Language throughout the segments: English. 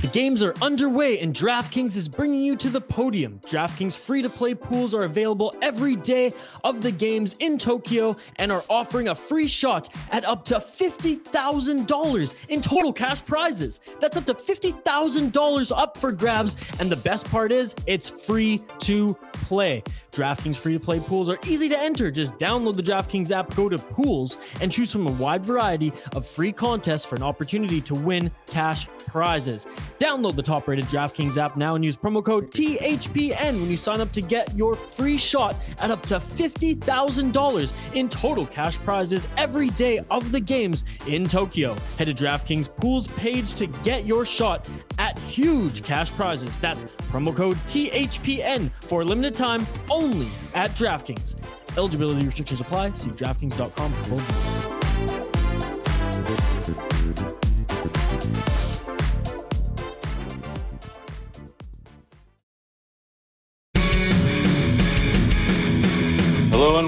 The games are underway and DraftKings is bringing you to the podium. DraftKings free to play pools are available every day of the games in Tokyo and are offering a free shot at up to $50,000 in total cash prizes. That's up to $50,000 up for grabs. And the best part is, it's free to play. DraftKings free to play pools are easy to enter. Just download the DraftKings app, go to pools, and choose from a wide variety of free contests for an opportunity to win cash prizes. Download the top rated DraftKings app now and use promo code THPN when you sign up to get your free shot at up to $50,000 in total cash prizes every day of the games in Tokyo. Head to DraftKings Pools page to get your shot at huge cash prizes. That's promo code THPN for a limited time only at DraftKings. Eligibility restrictions apply. See DraftKings.com for full details.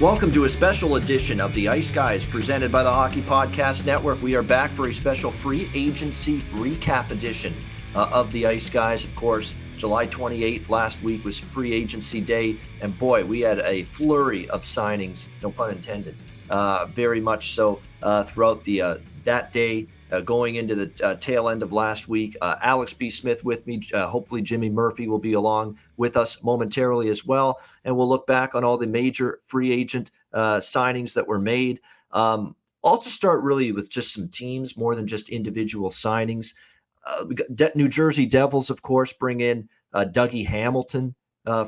Welcome to a special edition of the Ice Guys presented by the Hockey Podcast Network. We are back for a special free agency recap edition uh, of the Ice Guys. Of course, July 28th last week was free agency day, and boy, we had a flurry of signings, no pun intended, uh, very much so uh, throughout the uh, that day. Uh, going into the uh, tail end of last week, uh, Alex B. Smith with me. Uh, hopefully, Jimmy Murphy will be along with us momentarily as well, and we'll look back on all the major free agent uh, signings that were made. Um, also, start really with just some teams more than just individual signings. Uh, De- New Jersey Devils, of course, bring in Dougie Hamilton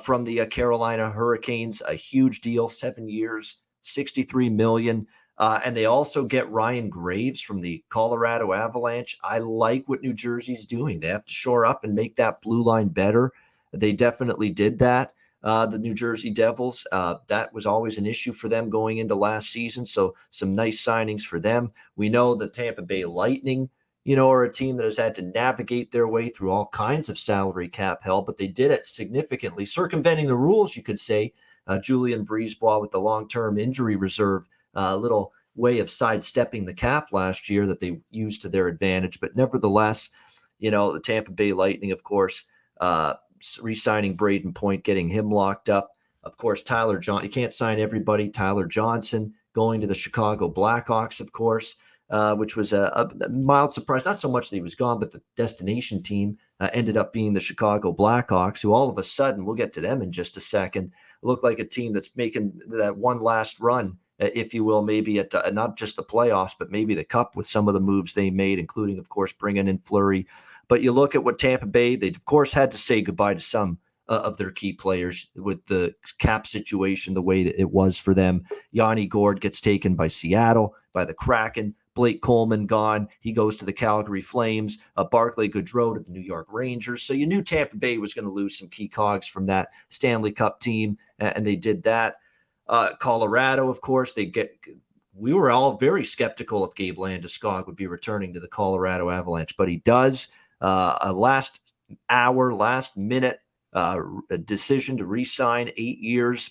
from the Carolina Hurricanes, a huge deal, seven years, sixty-three million. Uh, and they also get Ryan Graves from the Colorado Avalanche. I like what New Jersey's doing. They have to shore up and make that blue line better. They definitely did that. Uh, the New Jersey Devils, uh, that was always an issue for them going into last season. So some nice signings for them. We know the Tampa Bay Lightning, you know, are a team that has had to navigate their way through all kinds of salary cap hell, but they did it significantly, circumventing the rules, you could say. Uh, Julien BriseBois with the long-term injury reserve a little way of sidestepping the cap last year that they used to their advantage. But nevertheless, you know, the Tampa Bay Lightning, of course, uh, re signing Brayden Point, getting him locked up. Of course, Tyler John, you can't sign everybody. Tyler Johnson going to the Chicago Blackhawks, of course, uh, which was a, a, mild surprise. Not so much that he was gone, but the destination team uh, ended up being the Chicago Blackhawks, who all of a sudden, we'll get to them in just a second, look like a team that's making that one last run uh, if you will, maybe at uh, not just the playoffs, but maybe the cup with some of the moves they made, including, of course, bringing in Fleury. But you look at what Tampa Bay, they of course had to say goodbye to some uh, of their key players with the cap situation the way that it was for them. Yanni Gourde gets taken by Seattle, by the Kraken. Blake Coleman gone. He goes to the Calgary Flames. Uh, Barclay Goodrow to the New York Rangers. So you knew Tampa Bay was going to lose some key cogs from that Stanley Cup team, and they did that. Uh, Colorado, of course, they get. We were all very skeptical if Gabe Landeskog would be returning to the Colorado Avalanche, but he does. Uh, a last hour, last minute uh, decision to re-sign eight years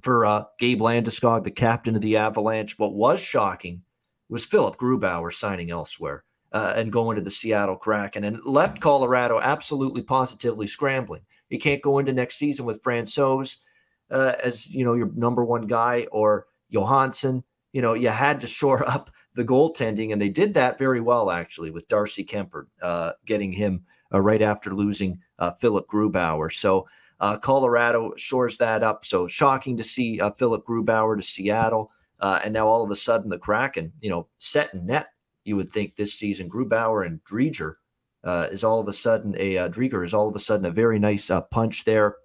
for uh, Gabe Landeskog, the captain of the Avalanche. What was shocking was Philip Grubauer signing elsewhere uh, and going to the Seattle Kraken, and left Colorado absolutely positively scrambling. He can't go into next season with Francouz uh, as you know your number one guy or Johansson. You know you had to shore up the goaltending, and they did that very well actually with Darcy Kuemper uh, getting him uh, right after losing uh, Philip Grubauer. So uh, Colorado shores that up. So shocking to see uh, Philip Grubauer to Seattle, and now all of a sudden the Kraken, you know, set in net. You would think this season Grubauer and Driedger is all of a sudden a uh, Driedger is all of a sudden a very nice punch there.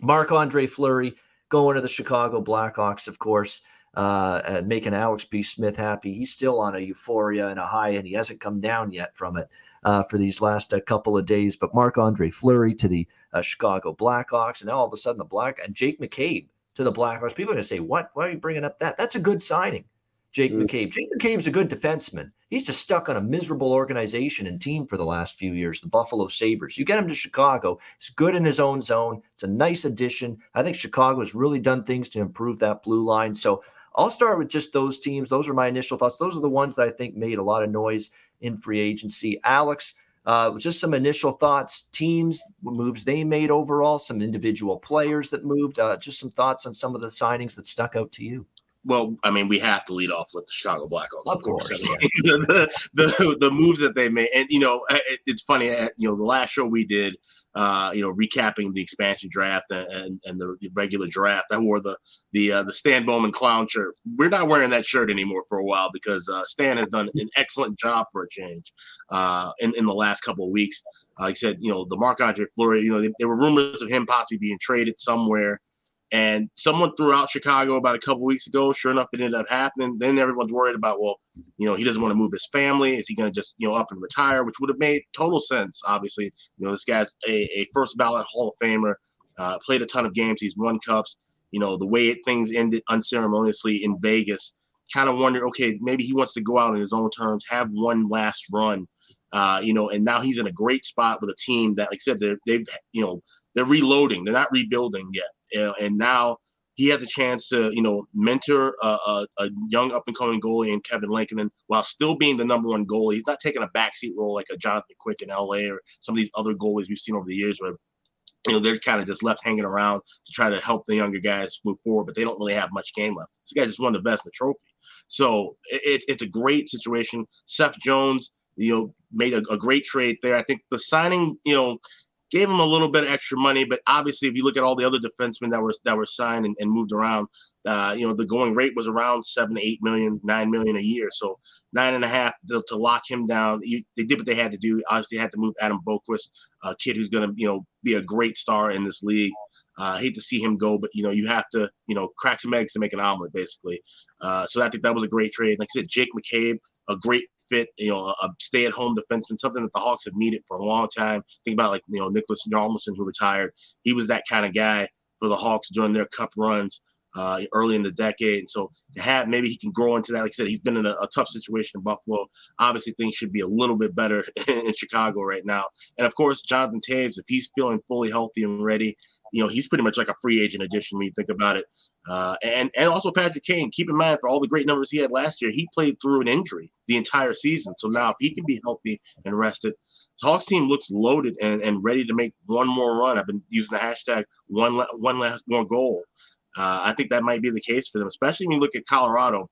Marc Andre Fleury going to the Chicago Blackhawks, of course, uh, and making Alex B. Smith happy. He's still on a euphoria and a high, and he hasn't come down yet from it uh, for these last uh, couple of days. But Marc Andre Fleury to the uh, Chicago Blackhawks, and now all of a sudden the Black and Jake McCabe to the Blackhawks. People are going to say, "What? Why are you bringing up that?" That's a good signing. Jake mm. McCabe. Jake McCabe's a good defenseman. He's just stuck on a miserable organization and team for the last few years, the Buffalo Sabres. You get him to Chicago, he's good in his own zone. It's a nice addition. I think Chicago has really done things to improve that blue line. So I'll start with just those teams. Those are my initial thoughts. Those are the ones that I think made a lot of noise in free agency. Alex, uh, just some initial thoughts, teams, moves they made overall, some individual players that moved, uh, just some thoughts on some of the signings that stuck out to you well, I mean, we have to lead off with the Chicago Blackhawks, of, of course. course. the, the, the moves that they made, and you know, it, it's funny. You know, the last show we did, uh, you know, recapping the expansion draft and and, and the, the, regular draft, I wore the the uh, the Stan Bowman clown shirt. We're not wearing that shirt anymore for a while because uh, Stan has done an excellent job for a change uh, in in the last couple of weeks. Like I said, you know, the Marc Andre Fleury, you know, there were rumors of him possibly being traded somewhere and someone threw out Chicago about a couple weeks ago. Sure enough, it ended up happening. Then everyone's worried about, well, you know, he doesn't want to move his family. Is he going to just, you know, up and retire? Which would have made total sense. Obviously, you know, this guy's a, a first ballot Hall of Famer. Uh, played a ton of games. He's won cups. You know, the way it, things ended unceremoniously in Vegas. Kind of wondered, okay, maybe he wants to go out on his own terms, have one last run. Uh, you know, and now he's in a great spot with a team that, like I said, they've, you know, they're reloading. They're not rebuilding yet and now he has a chance to, you know, mentor a, a, a young up and coming goalie in Kevin Lankinen while still being the number one goalie. He's not taking a backseat role like a Jonathan Quick in LA or some of these other goalies we've seen over the years where you know, they're kind of just left hanging around to try to help the younger guys move forward, but they don't really have much game left. This guy just won the Vezina trophy. So it, it's a great situation. Seth Jones, you know, made a, a, great trade there. I think the signing, you know, gave him a little bit of extra money. But obviously, if you look at all the other defensemen that were that were signed and, and moved around, uh, you know, the going rate was around seven, eight million, nine million a year. So nine and a half to, to lock him down. You, they did what they had to do. Obviously, had to move Adam Boqvist, a kid who's going to you know be a great star in this league. Uh, I hate to see him go, but you know you have to you know crack some eggs to make an omelet, basically. Uh, so I think that was a great trade. Like I said, Jake McCabe, a great fit, you know, a stay-at-home defenseman, something that the Hawks have needed for a long time. Think about like you know Niklas Hjalmarsson, who retired. He was that kind of guy for the Hawks during their Cup runs uh, early in the decade. And so to have maybe he can grow into that. Like I said, he's been in a, a tough situation in Buffalo. Obviously, things should be a little bit better in Chicago right now. And of course, Jonathan Toews, if he's feeling fully healthy and ready, you know, he's pretty much like a free agent addition when you think about it. Uh, and and also Patrick Kane. Keep in mind for all the great numbers he had last year, he played through an injury the entire season. So now if he can be healthy and rested, Hawks team looks loaded and, and ready to make one more run. I've been using the hashtag one one last more goal. Uh, I think that might be the case for them, especially when you look at Colorado.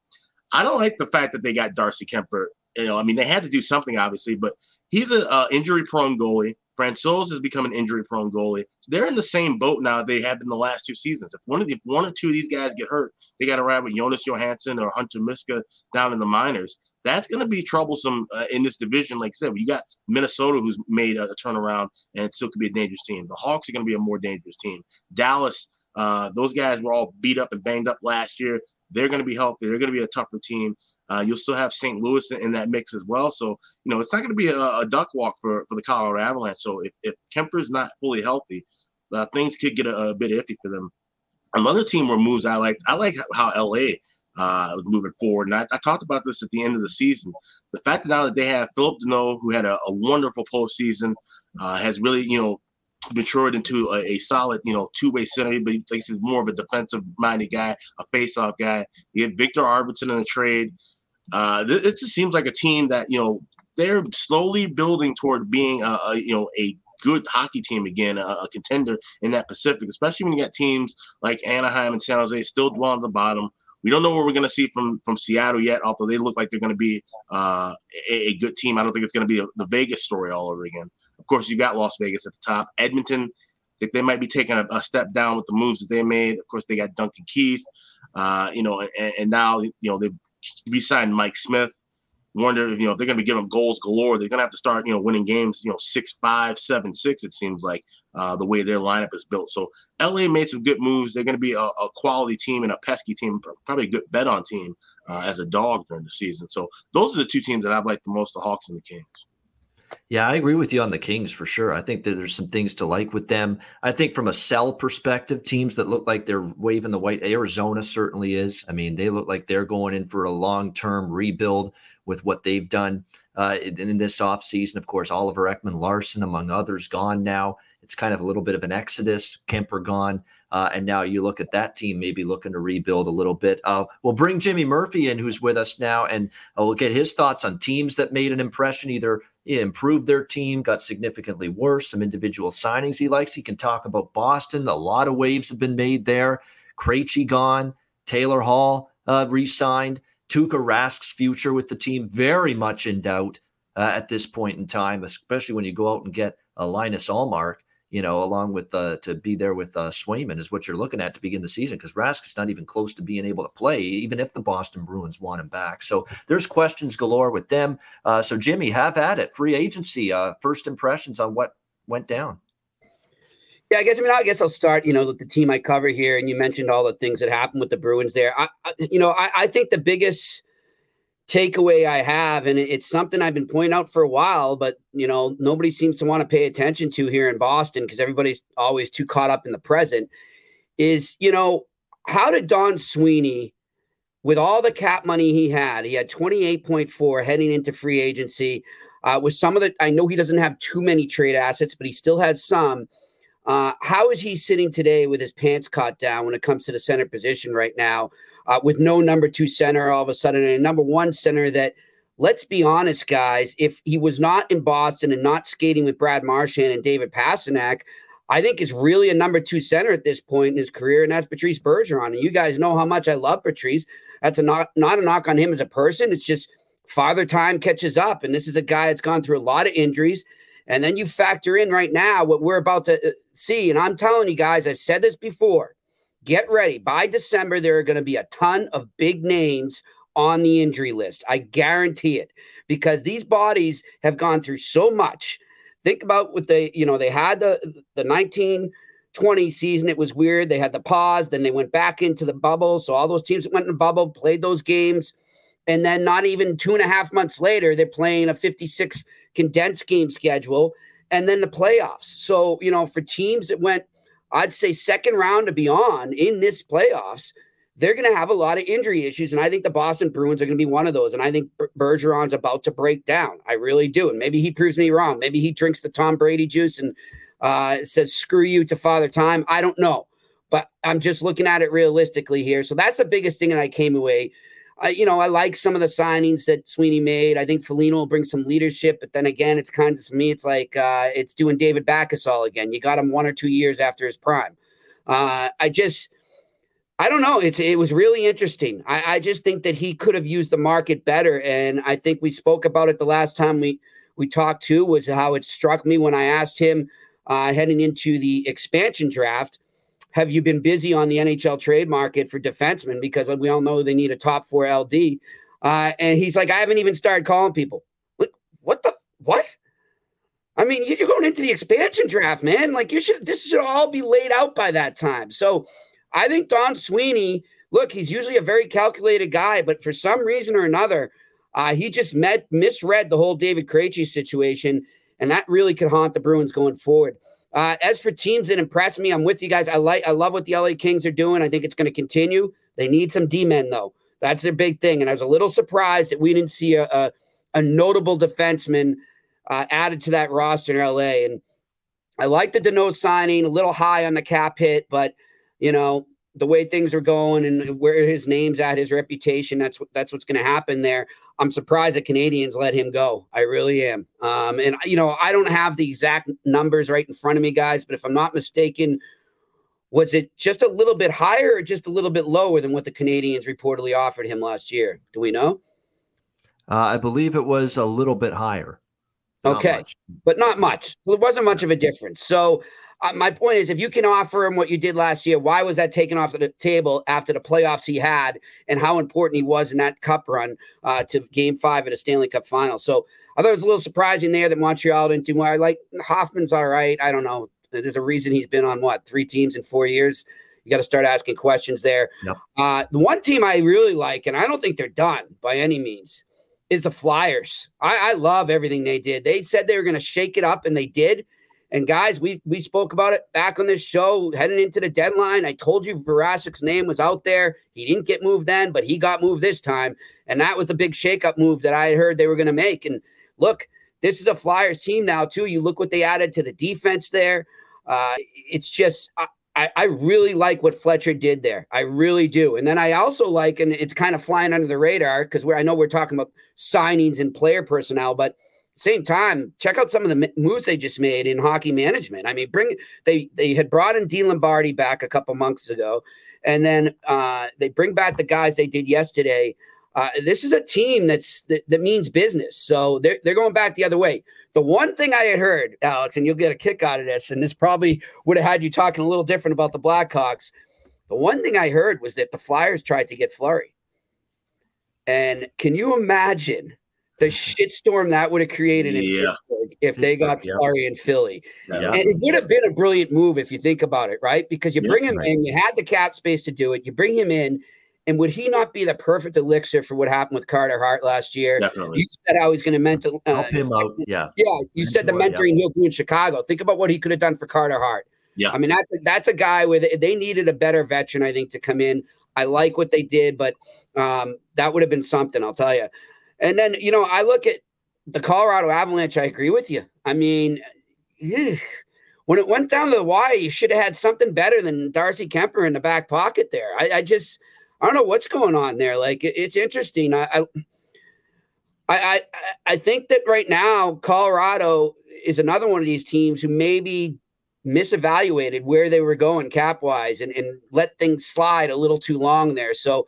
I don't like the fact that they got Darcy Kuemper. You know, I mean, they had to do something obviously, but he's an injury prone goalie. Francouz has become an injury prone goalie. So they're in the same boat now they have been the last two seasons. If one of the, if one or two of these guys get hurt, they got to ride with Jonas Johansson or Hunter Miska down in the minors. That's going to be troublesome uh, in this division. Like I said, you got Minnesota who's made a, a, turnaround and it still could be a dangerous team. The Hawks are going to be a more dangerous team. Dallas, uh, those guys were all beat up and banged up last year. They're going to be healthy. They're going to be a tougher team. Uh, you'll still have St. Louis in, that mix as well. So, you know, it's not going to be a, a, duck walk for, for the Colorado Avalanche. So if, if Kuemper's not fully healthy, uh, things could get a, a, bit iffy for them. Another team where moves I like, I like how LA uh, moving forward. And I, I, talked about this at the end of the season. The fact that now that they have Philip Danault, who had a, a wonderful postseason, uh, has really, you know, matured into a, a solid, you know, two way center. But he thinks he's more of a defensive minded guy, a face off guy. You get Viktor Arvidsson in a trade. Uh, it just seems like a team that you know they're slowly building toward being a, a you know a good hockey team again, a, a, contender in that Pacific, especially when you got teams like Anaheim and San Jose still dwell on the bottom. We don't know what we're going to see from from Seattle yet, although they look like they're going to be uh, a, a, good team. I don't think it's going to be a, the Vegas story all over again. Of course, you've got Las Vegas at the top. Edmonton, I think they might be taking a, a step down with the moves that they made. Of course, they got Duncan Keith, uh, you know, and, and now you know they've re-signed Mike Smith. Wonder if you know if they're going to be giving goals galore. They're going to have to start you know winning games. You know six five seven six. It seems like uh, the way their lineup is built. So LA made some good moves. They're going to be a, a, quality team and a pesky team, probably a good bet on team uh, as a dog during the season. So those are the two teams that I've liked the most: the Hawks and the Kings. Yeah, I agree with you on the Kings for sure. I think that there's some things to like with them. I think from a sell perspective, teams that look like they're waving the white, Arizona certainly is. I mean, they look like they're going in for a long term rebuild with what they've done uh, in, in this offseason. Of course, Oliver Ekman Larsson, among others, gone now. It's kind of a little bit of an exodus. Kuemper gone. Uh, and now you look at that team maybe looking to rebuild a little bit. Uh, we'll bring Jimmy Murphy in, who's with us now, and uh, we'll get his thoughts on teams that made an impression, either improved their team, got significantly worse, some individual signings he likes. He can talk about Boston. A lot of waves have been made there. Krejci gone. Taylor Hall uh, re signed. Tuukka Rask's future with the team very much in doubt uh, at this point in time, especially when you go out and get a Linus Ullmark, you know, along with uh, to be there with uh, Swayman is what you're looking at to begin the season because Rask is not even close to being able to play, even if the Boston Bruins want him back. So there's questions galore with them. Uh, so Jimmy, have at it. Free agency. Uh, first impressions on what went down. Yeah, I guess I mean I guess I'll start. You know, with the team I cover here, and you mentioned all the things that happened with the Bruins there. I, I you know, I, I, think the biggest takeaway I have, and it's something I've been pointing out for a while, but you know, nobody seems to want to pay attention to here in Boston because everybody's always too caught up in the present. Is you know, how did Don Sweeney, with all the cap money he had, he had twenty eight point four heading into free agency. Uh, with some of the, I know he doesn't have too many trade assets, but he still has some uh, how is he sitting today with his pants caught down when it comes to the center position right now, uh, with no number two center all of a sudden, and a number one center that, let's be honest, guys, if he was not in Boston and not skating with Brad Marchand and David Pastrnak, I think is really a number two center at this point in his career, and that's Patrice Bergeron. And you guys know how much I love Patrice. That's a not not a knock on him as a person. It's just father time catches up, and this is a guy that's gone through a lot of injuries. And then you factor in right now what we're about to uh, see. And I'm telling you guys, I've said this before. Get ready. By December, there are going to be a ton of big names on the injury list. I guarantee it because these bodies have gone through so much. Think about what they, you know, they had the the 1920 season. It was weird. They had the pause, then they went back into the bubble. So all those teams that went in the bubble played those games. And then not even two and a half months later, they're playing a 56 condensed game schedule, and then the playoffs. So, you know, for teams that went, I'd say second round to beyond in this playoffs, they're going to have a lot of injury issues. And I think the Boston Bruins are going to be one of those. And I think Bergeron's about to break down. I really do. And maybe he proves me wrong. Maybe he drinks the Tom Brady juice and uh, says, screw you to Father Time. I don't know. But I'm just looking at it realistically here. So that's the biggest thing that I came away I, you know, I like some of the signings that Sweeney made. I think Foligno will bring some leadership, but then again, it's kind of to me, it's like uh, it's doing David Backes all again. You got him one or two years after his prime. Uh, I just, I don't know. It's it was really interesting. I, I just think that he could have used the market better, and I think we spoke about it the last time we we talked to was how it struck me when I asked him uh, heading into the expansion draft have you been busy on the NHL trade market for defensemen? Because we all know they need a top four LD. Uh, and he's like, I haven't even started calling people. What, what the what? I mean, you're going into the expansion draft, man. Like you should this should all be laid out by that time. So I think Don Sweeney, look, he's usually a very calculated guy, but for some reason or another, uh, he just met misread the whole David Krejci situation, and that really could haunt the Bruins going forward. Uh, as for teams that impress me, I'm with you guys. I like, I love what the LA Kings are doing. I think it's going to continue. They need some D men though. That's their big thing. And I was a little surprised that we didn't see a a, a notable defenseman uh, added to that roster in LA. And I like the Danault signing, a little high on the cap hit, but you know the way things are going and where his name's at, his reputation. That's what that's what's going to happen there. I'm surprised that Canadiens let him go. I really am. Um, and you know, I don't have the exact numbers right in front of me, guys, but if I'm not mistaken, was it just a little bit higher or just a little bit lower than what the Canadiens reportedly offered him last year? Do we know? Uh, I believe it was a little bit higher. Okay, but not much. Well, it wasn't much of a difference. So uh, my point is, if you can offer him what you did last year, why was that taken off the table after the playoffs he had and how important he was in that cup run uh, to game five of a Stanley Cup final? So I thought it was a little surprising there that Montreal didn't do more. I like Hoffman's all right. I don't know. There's a reason he's been on what three teams in four years. You got to start asking questions there. Uh, the one team I really like, and I don't think they're done by any means, is the Flyers. I, I love everything they did. They said they were going to shake it up, and they did. And guys, we we spoke about it back on this show heading into the deadline. I told you Voracek's name was out there. He didn't get moved then, but he got moved this time, and that was the big shakeup move that I heard they were going to make. And look, this is a Flyers team now too. You look what they added to the defense there. Uh, it's just I, I really like what Fletcher did there. I really do. And then I also like, and it's kind of flying under the radar because I know we're talking about signings and player personnel, but same time, check out some of the moves they just made in hockey management. I mean, bring they they had brought in Dean Lombardi back a couple months ago, and then uh, they bring back the guys they did yesterday. Uh, this is a team that's that, that means business. So they're they're going back the other way. The one thing I had heard, Alex, and you'll get a kick out of this, and this probably would have had you talking a little different about the Blackhawks. The one thing I heard was that the Flyers tried to get Fleury, And can you imagine the shitstorm that would have created in yeah. Pittsburgh if they got yeah. Fleury in Philly? Yeah. And it would have been a brilliant move if you think about it, right? Because you bring him right. in, you had the cap space to do it, you bring him in, and would he not be the perfect elixir for what happened with Carter Hart last year? Definitely. You said how he's going to mentor uh, help him out. Yeah. Yeah. You Mentor, said the mentoring he'll do in Chicago. Think about what he could have done for Carter Hart. Yeah. I mean, that's that's a guy with they needed a better veteran, I think, to come in. I like what they did, but um, that would have been something, I'll tell you. And then, you know, I look at the Colorado Avalanche. I agree with you. I mean, ugh, when it went down to the wire, you should have had something better than Darcy Kuemper in the back pocket there. I, I just – I don't know what's going on there. Like it's interesting. I, I I I think that right now Colorado is another one of these teams who maybe misevaluated where they were going cap wise and, and let things slide a little too long there. So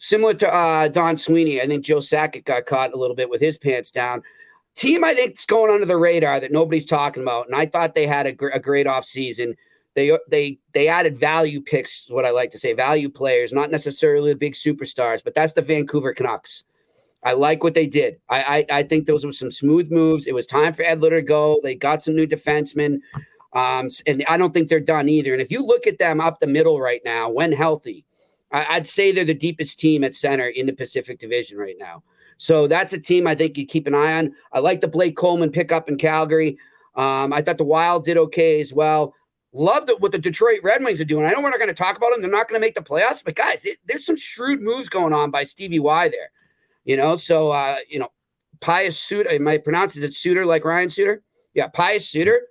similar to uh, Don Sweeney, I think Joe Sakic got caught a little bit with his pants down. Team I think is going under the radar that nobody's talking about, and I thought they had a, gr- a great off season they they they added value picks, what I like to say, value players, not necessarily the big superstars, but that's the Vancouver Canucks. I like what they did. I, I, I think those were some smooth moves. It was time for Edler to go. They got some new defensemen, um, and I don't think they're done either. And if you look at them up the middle right now, when healthy, I'd say they're the deepest team at center in the Pacific Division right now. So that's a team I think you keep an eye on. I like the Blake Coleman pickup in Calgary. Um, I thought the Wild did okay as well. Love what the Detroit Red Wings are doing. I know we're not going to talk about them. They're not going to make the playoffs, but guys, it, there's some shrewd moves going on by Stevie Y there. You know, so uh, you know, Pius Suter. Am I pronounce it Suter like Ryan Suter? Yeah, Pius Suter.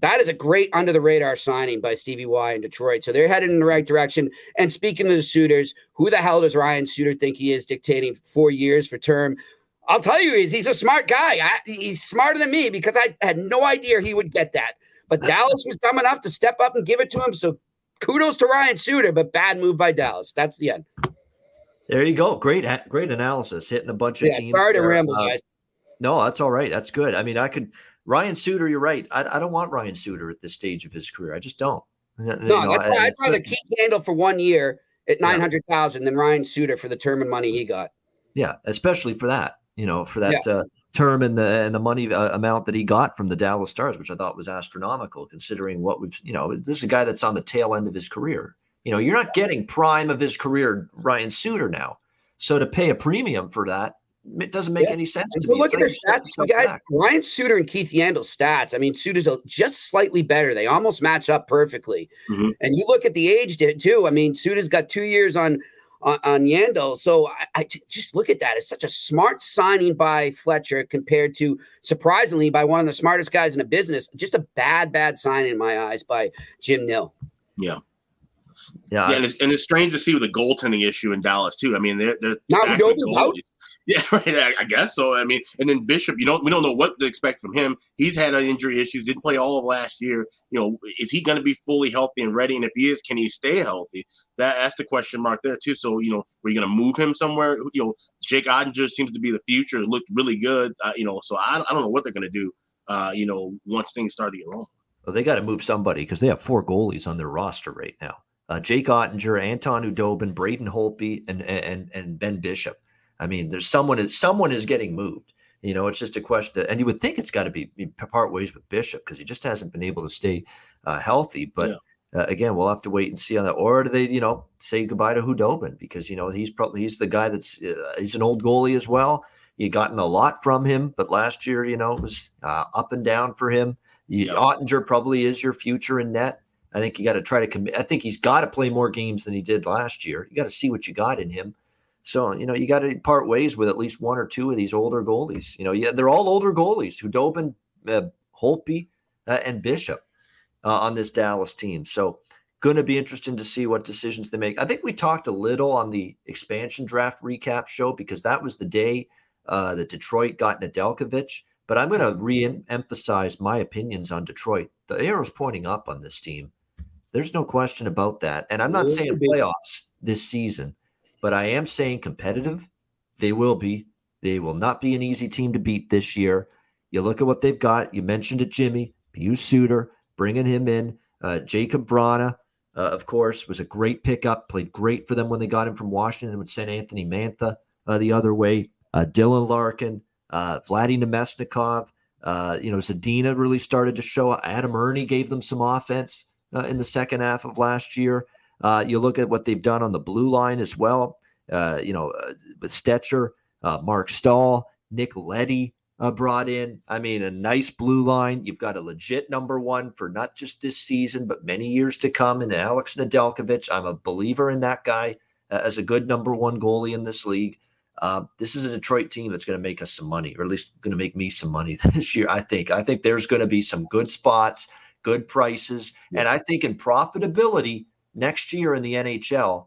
That is a great under the radar signing by Stevie Y in Detroit. So they're headed in the right direction. And speaking of the suitors, who the hell does Ryan Suter think he is dictating four years for term? I'll tell you, he's, he's a smart guy. I, he's smarter than me because I had no idea he would get that. But Dallas was dumb enough to step up and give it to him. So kudos to Ryan Suter, but bad move by Dallas. That's the end. There you go. Great, great analysis. Hitting a bunch of yeah, teams. Sorry to ramble, uh, guys. No, that's all right. That's good. I mean, I could Ryan Suter. You're right. I, I don't want Ryan Suter at this stage of his career. I just don't. No, you know, that's why I'd rather Keith Yandle for one year at nine hundred thousand yeah. than Ryan Suter for the term and money he got. Yeah, especially for that. You know, for that yeah. uh, term and the and the money uh, amount that he got from the Dallas Stars, which I thought was astronomical, considering what we've you know this is a guy that's on the tail end of his career. You know, you're not getting prime of his career Ryan Suter now, so to pay a premium for that. It doesn't make yeah. any sense to me. Look at their stats, you guys. Back. Ryan Suter and Keith Yandle's stats. I mean, Suter's just slightly better. They almost match up perfectly. Mm-hmm. And you look at the age too. I mean, Suter's got two years on on, on Yandle. So I, I t- just look at that. It's such a smart signing by Fletcher compared to surprisingly by one of the smartest guys in the business. Just a bad, bad sign in my eyes by Jim Nill. Yeah. Yeah, yeah and, it's, and it's strange to see with the goaltending issue in Dallas too. I mean, they're they're not out. Yeah, right. I guess so. I mean, and then Bishop, you don't we don't know what to expect from him. He's had injury issues, didn't play all of last year. You know, is he going to be fully healthy and ready? And if he is, can he stay healthy? That that's the question mark there too. So you know, we're going to move him somewhere. You know, Jake Oettinger seems to be the future. Looked really good. Uh, you know, so I, I don't know what they're going to do. Uh, you know, once things start to get wrong. Well, they got to move somebody because they have four goalies on their roster right now. Uh, Jake Oettinger, Anton Khudobin, Braden Holtby, and and and Ben Bishop. I mean, there's someone is someone is getting moved. You know, it's just a question, and you would think it's got to be, be part ways with Bishop because he just hasn't been able to stay uh, healthy. But yeah. uh, again, we'll have to wait and see on that. Or do they, you know, say goodbye to Khudobin because you know he's probably he's the guy that's uh, he's an old goalie as well. You gotten a lot from him, but last year, you know, it was uh, up and down for him. You, yep. Oettinger probably is your future in net. I think you got to try to commit. I think he's got to play more games than he did last year. You got to see what you got in him. So you know you got to part ways with at least one or two of these older goalies. You know, yeah, they're all older goalies. Khudobin, uh, Holtby, uh, and Bishop uh, on this Dallas team. So going to be interesting to see what decisions they make. I think we talked a little on the expansion draft recap show because that was the day uh, that Detroit got Nedeljkovic. But I'm going to re-emphasize my opinions on Detroit. The arrow's pointing up on this team. There's no question about that. And I'm not saying playoffs this season, but I am saying competitive. They will be. They will not be an easy team to beat this year. You look at what they've got. You mentioned it, Jimmy. Pius Suter, bringing him in. Uh, Jakub Vrana, uh, of course, was a great pickup. Played great for them when they got him from Washington and sent Anthony Mantha uh, the other way. Uh, Dylan Larkin, uh, Vladdy Namestnikov. Uh, you know, Zadina really started to show. Adam Erne gave them some offense uh, in the second half of last year. Uh, you look at what they've done on the blue line as well. Uh, you know, uh, with Stecher, uh, Marc Staal, Nick Leddy brought in. I mean, a nice blue line. You've got a legit number one for not just this season, but many years to come. And Alex Nedeljkovic, I'm a believer in that guy as a good number one goalie in this league. Uh, this is a Detroit team that's going to make us some money, or at least going to make me some money this year. I think. I think there's going to be some good spots good prices. Yeah. And I think in profitability next year in the NHL,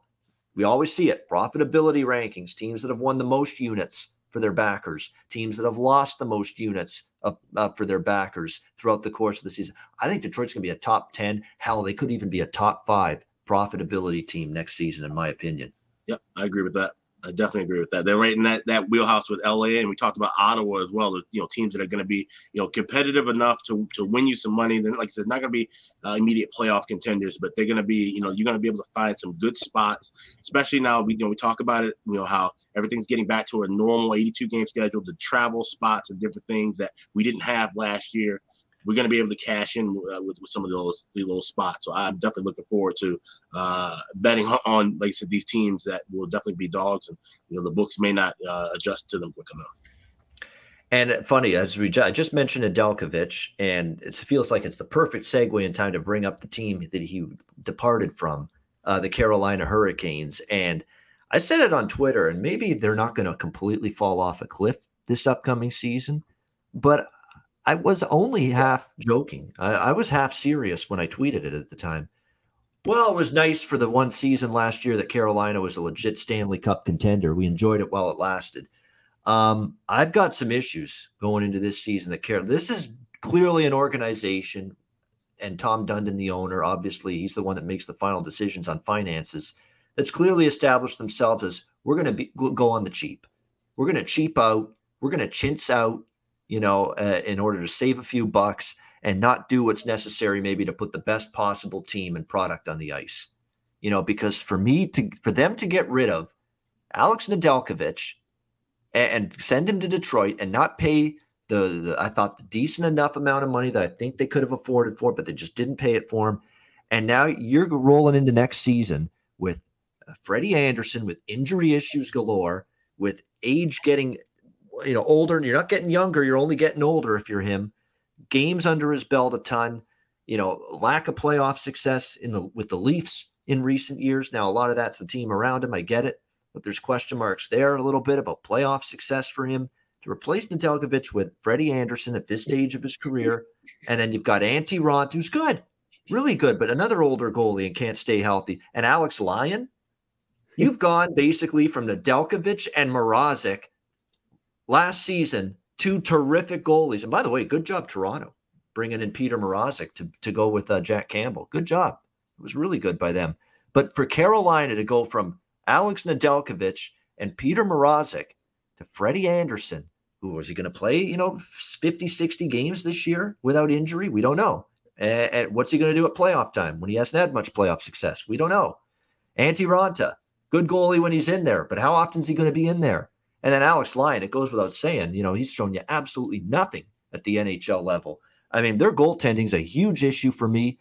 we always see it profitability rankings, teams that have won the most units for their backers, teams that have lost the most units for their backers throughout the course of the season. I think Detroit's going to be a top 10. Hell, they could even be a top five profitability team next season, in my opinion. Yep, I agree with that. I definitely agree with that. They're right in that that wheelhouse with LA, and we talked about Ottawa as well. You know, teams that are going to be you know competitive enough to to win you some money. Then, like I said, not going to be uh, immediate playoff contenders, but they're going to be you know you're going to be able to find some good spots, especially now. We you know we talk about it. You know how everything's getting back to a normal 82 game schedule, the travel spots and different things that we didn't have last year we're going to be able to cash in uh, with, with, some of those little spots. So I'm definitely looking forward to uh, betting on, like I said, these teams that will definitely be dogs, and you know the books may not uh, adjust to them quick enough. And funny, as we I just mentioned Nedeljkovic, and it feels like it's the perfect segue in time to bring up the team that he departed from, uh, the Carolina Hurricanes. And I said it on Twitter, and maybe they're not going to completely fall off a cliff this upcoming season, but I was only half joking. I, I, was half serious when I tweeted it at the time. Well, it was nice for the one season last year that Carolina was a legit Stanley Cup contender. We enjoyed it while it lasted. Um, I've got some issues going into this season that Carolina. This is clearly an organization, and Tom Dundon, the owner, obviously he's the one that makes the final decisions on finances. That's clearly established themselves as we're going to go on the cheap. We're going to cheap out. We're going to chintz out you know, uh, in order to save a few bucks and not do what's necessary maybe to put the best possible team and product on the ice. You know, because for me to for them to get rid of Alex Nedeljkovic and, and send him to Detroit and not pay the, the, I thought the decent enough amount of money that I think they could have afforded for, but they just didn't pay it for him. And now you're rolling into next season with uh, Freddie Andersen with injury issues galore, with age getting you know older and you're not getting younger you're only getting older if you're him games under his belt a ton you know lack of playoff success in the with the leafs in recent years now a lot of that's the team around him i get it but there's question marks there a little bit about playoff success for him to replace Nedeljkovic with Freddie Andersen at this stage of his career. And then you've got Antti Raanta, who's good, really good, but another older goalie and can't stay healthy. And Alex Lyon, you've gone basically from Nedeljkovic and Mrazek last season, two terrific goalies. And by the way, good job, Toronto, bringing in Petr Mrazek to, to go with uh, Jack Campbell. Good job. It was really good by them. But for Carolina to go from Alex Nedeljkovic and Petr Mrazek to Freddie Andersen, who was he going to play, you know, 50, 60 games this year without injury? We don't know. And, and what's he going to do at playoff time when he hasn't had much playoff success? We don't know. Antti Raanta, good goalie when he's in there, but how often is he going to be in there? And then Alex Lyon, it goes without saying, you know, he's shown you absolutely nothing at the NHL level. I mean, their goaltending is a huge issue for me.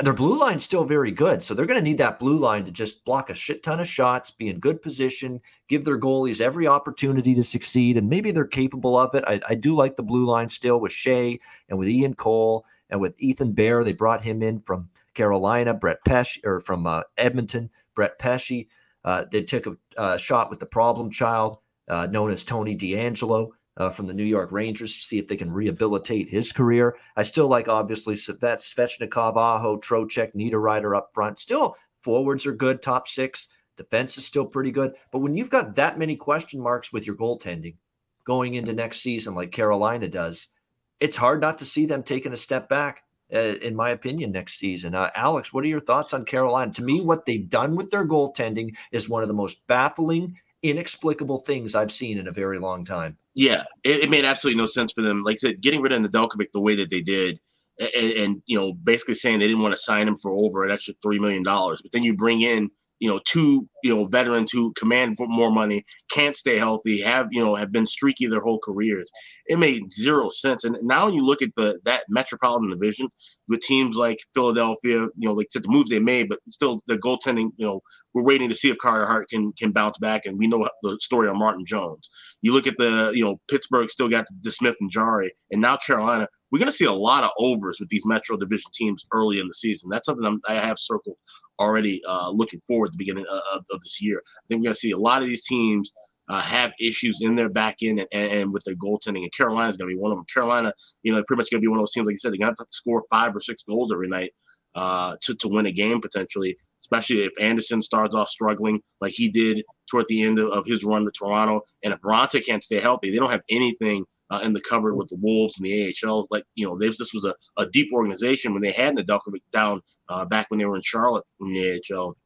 their blue line's still very good. So they're going to need that blue line to just block a shit ton of shots, be in good position, give their goalies every opportunity to succeed. And maybe they're capable of it. I, I do like the blue line still with Skjei and with Ian Cole and with Ethan Bear. They brought him in from Carolina, Brett Pesce, or from uh, Edmonton, Brett Pesce. Uh, they took a uh, shot with the problem child uh, known as Tony DeAngelo uh, from the New York Rangers to see if they can rehabilitate his career. I still like, obviously, Svechnikov, Aho, Trocheck, Niederreiter up front. Still, forwards are good, top six. Defense is still pretty good. But when you've got that many question marks with your goaltending going into next season, like Carolina does, it's hard not to see them taking a step back, uh, in my opinion, next season. Uh, Alex, what are your thoughts on Carolina? To me, what they've done with their goaltending is one of the most baffling inexplicable things I've seen in a very long time. Yeah, it, it made absolutely no sense for them. Like I said, getting rid of Nedeljkovic the way that they did, and, and, you know, basically saying they didn't want to sign him for over an extra three million dollars. But then you bring in you know, two, you know, veterans who command for more money, can't stay healthy, have, you know, have been streaky their whole careers. It made zero sense. And now when you look at the that metropolitan division with teams like Philadelphia, you know, like the moves they made, but still the goaltending, you know, we're waiting to see if Carter Hart can can bounce back. And we know the story on Martin Jones. You look at the, you know, Pittsburgh still got DeSmith and Jarry, and now Carolina, we're going to see a lot of overs with these Metro Division teams early in the season. That's something I'm, i have circled already uh, looking forward to the beginning of, of, this year. I think we're going to see a lot of these teams uh, have issues in their back end and, and, with their goaltending. And Carolina is going to be one of them. Carolina, you know, pretty much going to be one of those teams, like you said, they're going to have to score five or six goals every night uh, to, to win a game potentially, especially if Andersen starts off struggling like he did toward the end of, of his run to Toronto. And if Raanta can't stay healthy, they don't have anything – uh, in the cupboard with the Wolves and the AHL. Like, you know, this was a, a deep organization when they had Nedeljkovic down uh, back when they were in Charlotte in the AHL.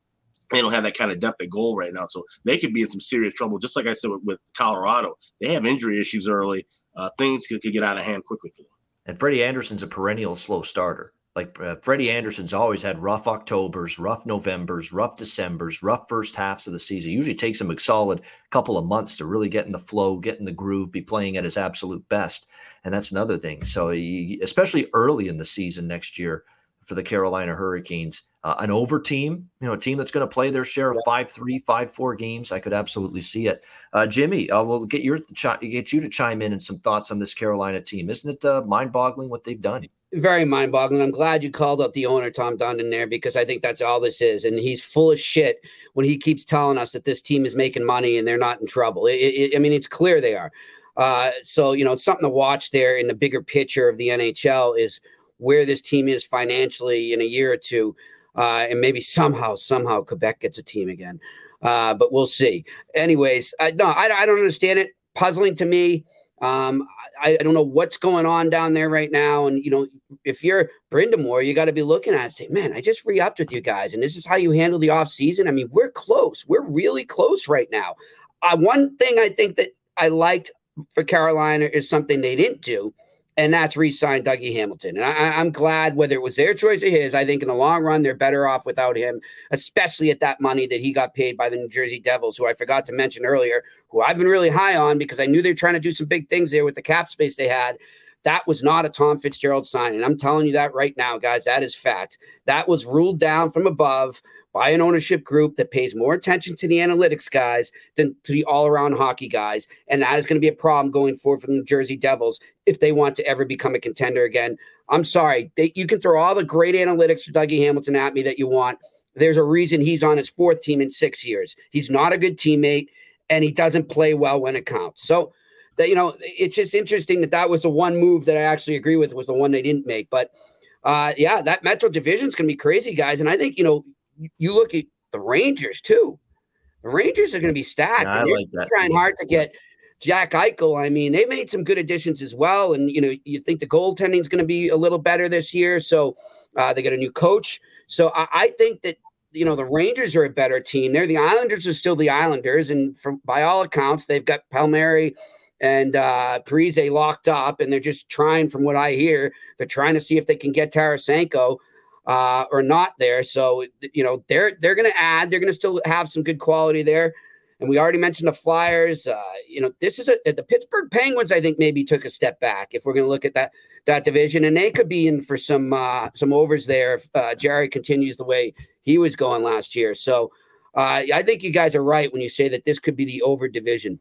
They don't have that kind of depth at goal right now. So they could be in some serious trouble. Just like I said with, with Colorado, they have injury issues early. Uh, things could, could get out of hand quickly for them. And Freddie Andersen's a perennial slow starter. Like uh, Freddie Andersen's always had rough Octobers, rough Novembers, rough Decembers, rough first halves of the season. It usually takes him a solid couple of months to really get in the flow, get in the groove, be playing at his absolute best. And that's another thing. So, he, especially early in the season next year for the Carolina Hurricanes, uh, an over team, you know, a team that's going to play their share of five three, five four games. I could absolutely see it. Uh, Jimmy, uh, we'll get your get you to chime in and some thoughts on this Carolina team. Isn't it uh, mind boggling what they've done? Very mind boggling. I'm glad you called out the owner, Tom Dundon, there because I think that's all this is. And he's full of shit when he keeps telling us that this team is making money and they're not in trouble. It, it, I mean, it's clear they are. Uh, so, you know, it's something to watch there in the bigger picture of the NHL is where this team is financially in a year or two. Uh, and maybe somehow, somehow Quebec gets a team again. Uh, but we'll see. Anyways, I, no, I, I don't understand it. Puzzling to me. Um, I, I, don't know what's going on down there right now. And, you know, if you're Brind'Amour, you got to be looking at it say, man, I just re upped with you guys. And this is how you handle the off season. I mean, we're close. We're really close right now. Uh, one thing I think that I liked for Carolina is something they didn't do and that's re-signed Dougie Hamilton. And I, am glad whether it was their choice or his. I think in the long run they're better off without him, especially at that money that he got paid by the New Jersey Devils, who I forgot to mention earlier, who I've been really high on because I knew they're trying to do some big things there with the cap space they had. That was not a Tom Fitzgerald sign, and I'm telling you that right now, guys. That is fact. That was ruled down from above by an ownership group that pays more attention to the analytics guys than to the all around hockey guys. And that is going to be a problem going forward for the New Jersey Devils if they want to ever become a contender again. I'm sorry. They, you can throw all the great analytics for Dougie Hamilton at me that you want. There's a reason he's on his fourth team in six years. He's not a good teammate and he doesn't play well when it counts. So, that you know, it's just interesting that that was the one move that I actually agree with was the one they didn't make. But uh, yeah, that Metro division is going to be crazy, guys. And I think you know you look at the Rangers too. The Rangers are going to be stacked. And they're like trying hard to get Jack Eichel. I mean, they made some good additions as well. And, you know, you think the goaltending is going to be a little better this year. So uh, they got a new coach. So I, I, think that, you know, the Rangers are a better team. They're the Islanders are still the Islanders. And from by all accounts, they've got Palmieri and uh Parise locked up. And they're just trying, from what I hear, they're trying to see if they can get Tarasenko uh, or not there. So you know they're they're going to add. They're going to still have some good quality there. And we already mentioned the Flyers. Uh, you know, this is a the Pittsburgh Penguins. I think maybe took a step back if we're going to look at that that division, and they could be in for some uh, some overs there if uh, Jarry continues the way he was going last year. So uh, I think you guys are right when you say that this could be the over division.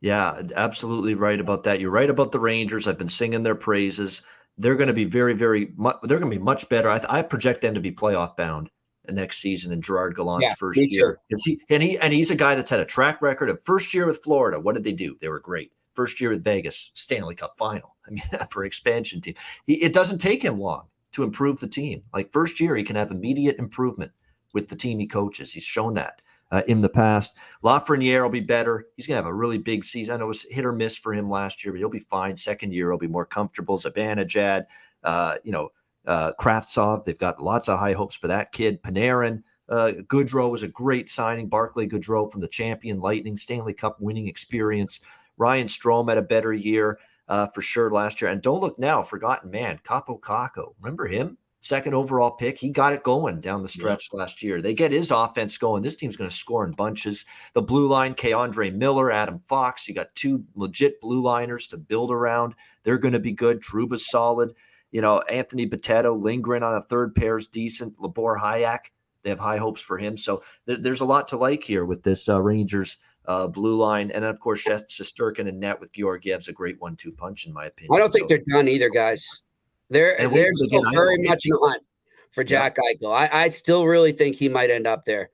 Yeah, absolutely right about that. You're right about the Rangers. I've been singing their praises. They're going to be very, very. much. they're going to be much better. I, I project them to be playoff bound next season in Gerard Gallant's yeah, first year. He, and he and he's a guy that's had a track record of first year with Florida. What did they do? They were great. First year with Vegas, Stanley Cup final. I mean, for expansion team, he, it doesn't take him long to improve the team. Like first year, he can have immediate improvement with the team he coaches. He's shown that uh, in the past. Lafreniere will be better. He's going to have a really big season. I know it was hit or miss for him last year, but he'll be fine. Second year, he'll be more comfortable. Zibanejad, uh, you know, uh, Kravtsov. They've got lots of high hopes for that kid. Panarin. Uh, Goodrow was a great signing. Barclay Goodrow from the champion Lightning Stanley Cup winning experience. Ryan Strome had a better year uh, for sure last year. And don't look now, forgotten man, Kaapo Kakko. Remember him? Second overall pick. He got it going down the stretch yeah. last year. They get his offense going. This team's going to score in bunches. The blue line, K'Andre Miller, Adam Fox. You got two legit blue liners to build around. They're going to be good. Trouba's solid. You know, Anthony Bitetto, Lindgren on a third pair is decent. Libor Hajek, they have high hopes for him. So th- there's a lot to like here with this uh, Rangers uh, blue line. And then, of course, Shesterkin and net with Georgiev's a great one two punch, in my opinion. I don't think so, they're done either, guys. They're, they're still again, very much in the hunt for Jack yeah. Eichel. I, I still really think he might end up there.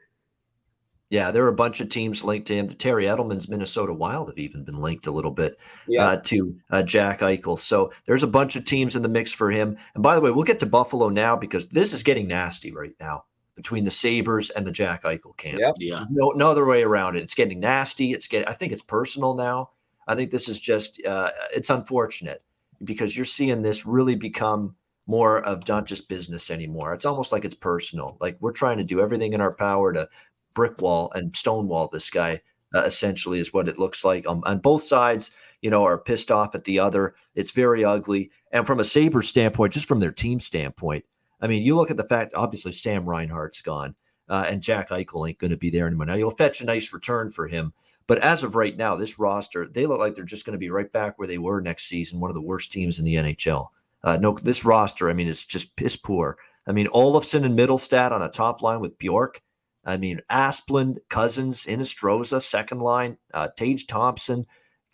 Yeah, there are a bunch of teams linked to him. The Terry Edelman's Minnesota Wild have even been linked a little bit yeah. uh, to uh, Jack Eichel. So there's a bunch of teams in the mix for him. And by the way, we'll get to Buffalo now because this is getting nasty right now between the Sabres and the Jack Eichel camp. Yep. Yeah. No, no other way around it. It's getting nasty. It's getting. I think it's personal now. I think this is just. Uh, it's unfortunate because you're seeing this really become more of not just business anymore. It's almost like it's personal. Like we're trying to do everything in our power to brick wall and stonewall this guy. Uh, essentially, is what it looks like um, on both sides. You know, are pissed off at the other. It's very ugly. And from a Sabre standpoint, just from their team standpoint, I mean, you look at the fact. Obviously, Sam Reinhart's gone, uh, and Jack Eichel ain't going to be there anymore. Now you'll fetch a nice return for him. But as of right now, this roster, they look like they're just going to be right back where they were next season, one of the worst teams in the NHL. Uh, no, this roster, I mean, is just piss poor. I mean, Olofsson and Mittelstadt on a top line with Bjork. I mean, Asplund, Cousins, Hinostroza, second line, uh, Tage Thompson,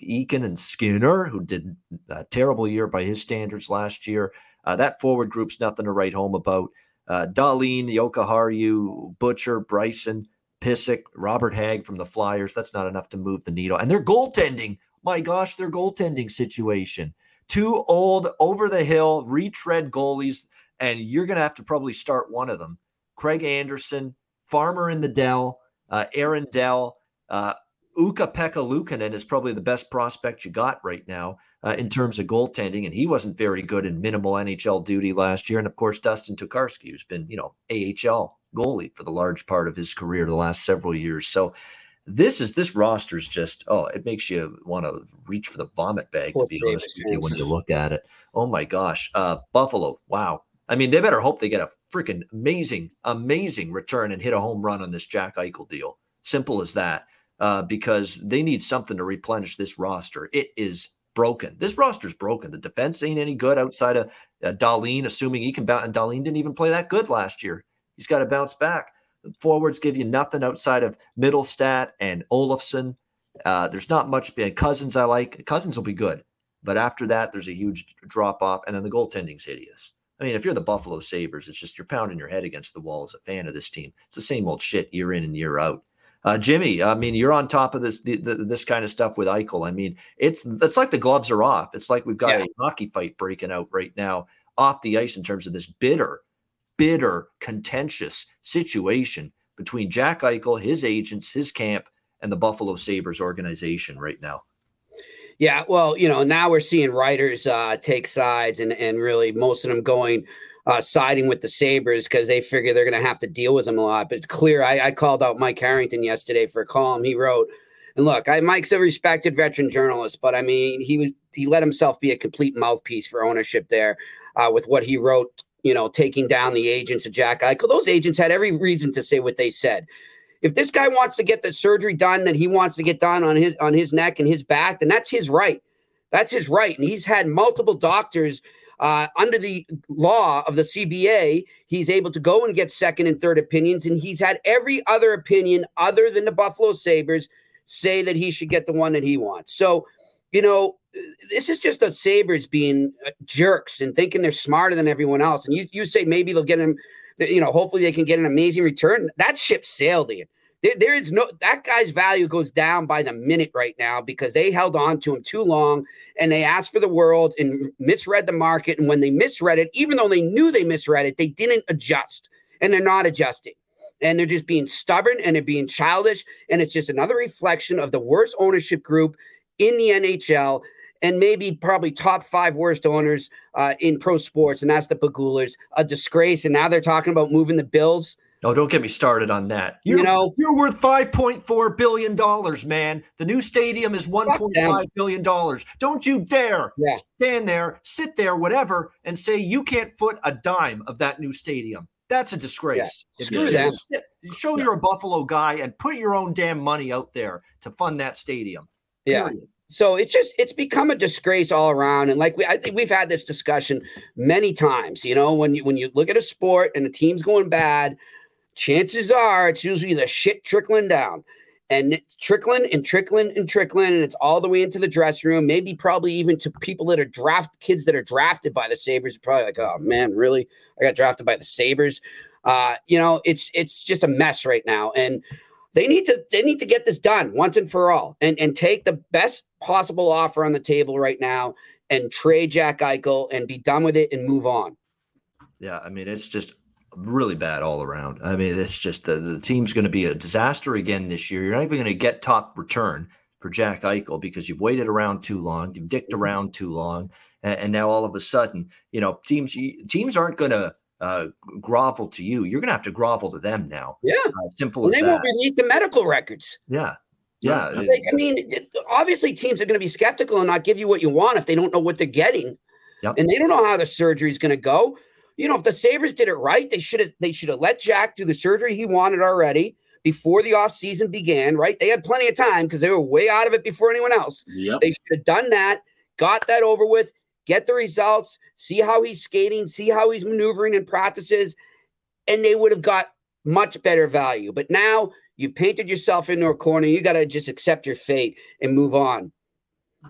Eakin, and Skinner, who did a terrible year by his standards last year. Uh, that forward group's nothing to write home about. Uh, Dahlin, Jokiharju, Butcher, Bryson, Pysyk, Robert Hagg from the Flyers. That's not enough to move the needle. And their goaltending, my gosh, their goaltending situation. Two old, over the hill, retread goalies, and you're going to have to probably start one of them. Craig Anderson, Farmer in the Dell, uh, Aaron Dell, uh, Ukko-Pekka Luukkonen is probably the best prospect you got right now uh, in terms of goaltending, and he wasn't very good in minimal NHL duty last year. And of course, Dustin Tokarski, who's been you know AHL goalie for the large part of his career the last several years. So this is this roster is just oh, it makes you want to reach for the vomit bag to be honest with you when you look at it. Oh my gosh, uh, Buffalo, wow. I mean, they better hope they get a freaking amazing, amazing return and hit a home run on this Jack Eichel deal. Simple as that. Uh, because they need something to replenish this roster. It is broken. This roster's broken. The defense ain't any good outside of uh, Dahlin, assuming he can bounce. And Dahlin didn't even play that good last year. He's got to bounce back. The forwards give you nothing outside of Mittelstadt and Olofsson. Uh, there's not much. Cousins, I like. Cousins will be good. But after that, there's a huge drop off. And then the goaltending's hideous. I mean, if you're the Buffalo Sabres, it's just you're pounding your head against the wall as a fan of this team. It's the same old shit year in and year out. Uh, Jimmy, I mean, you're on top of this the, the, this kind of stuff with Eichel. I mean, it's it's like the gloves are off. It's like we've got yeah. a hockey fight breaking out right now off the ice in terms of this bitter, bitter, contentious situation between Jack Eichel, his agents, his camp, and the Buffalo Sabres organization right now. Yeah, well, you know, now we're seeing writers uh, take sides and and really most of them going uh, siding with the Sabres because they figure they're going to have to deal with them a lot. But it's clear. I, I, called out Mike Harrington yesterday for a column he wrote. And look, I, Mike's a respected veteran journalist, but I mean, he was he let himself be a complete mouthpiece for ownership there uh, with what he wrote. You know, taking down the agents of Jack Eichel. Those agents had every reason to say what they said If this guy wants to get the surgery done that he wants to get done on his on his neck and his back, then that's his right. That's his right. And he's had multiple doctors uh, under the law of the CBA. He's able to go and get second and third opinions, and he's had every other opinion other than the Buffalo Sabres say that he should get the one that he wants. So, you know, this is just the Sabres being uh, jerks and thinking they're smarter than everyone else. And you you say maybe they'll get him, you know, hopefully they can get an amazing return. That ship sailed, Ian. There, there is no that guy's value goes down by the minute right now because they held on to him too long and they asked for the world and misread the market. And when they misread it, even though they knew they misread it, they didn't adjust and they're not adjusting and they're just being stubborn and they're being childish. And it's just another reflection of the worst ownership group in the NHL and maybe probably top five worst owners uh, in pro sports, and that's the Pegulas, a disgrace. And now they're talking about moving the Bills. Oh, don't get me started on that. You're, you know, you're worth five point four billion dollars, man. The new stadium is one point five billion dollars. Don't you dare yeah. stand there, sit there, whatever, and say you can't foot a dime of that new stadium. That's a disgrace. Yeah. Screw that. Show yeah. you're a Buffalo guy and put your own damn money out there to fund that stadium. Yeah. Period. So it's just it's become a disgrace all around, and like we I think we've had this discussion many times. You know, when you when you look at a sport and the team's going bad, chances are it's usually the shit trickling down, and it's trickling and trickling and trickling, and it's all the way into the dressing room. Maybe probably even to people that are draft kids that are drafted by the Sabres. Probably like, oh man, really? I got drafted by the Sabres. Uh, you know, it's it's just a mess right now, and they need to they need to get this done once and for all and and take the best possible offer on the table right now and trade Jack Eichel and be done with it and move on. Yeah, I mean it's just really bad all around. I mean it's just the, the team's going to be a disaster again this year. You're not even going to get top return for Jack Eichel because you've waited around too long, you've dicked mm-hmm. around too long, and, and now all of a sudden, you know, teams teams aren't going to uh, grovel to you. You're going to have to grovel to them now. Yeah, uh, simple as they that. won't release the medical records. Yeah, yeah. Like, I mean, obviously, teams are going to be skeptical and not give you what you want if they don't know what they're getting, yep. and they don't know how the surgery is going to go. You know, if the Sabres did it right, they should have they should have let Jack do the surgery he wanted already before the off season began. Right? They had plenty of time because they were way out of it before anyone else. Yep. They should have done that, got that over with, get the results, see how he's skating, see how he's maneuvering in practices, and they would have got much better value. But now you've painted yourself into a corner. You got to just accept your fate and move on.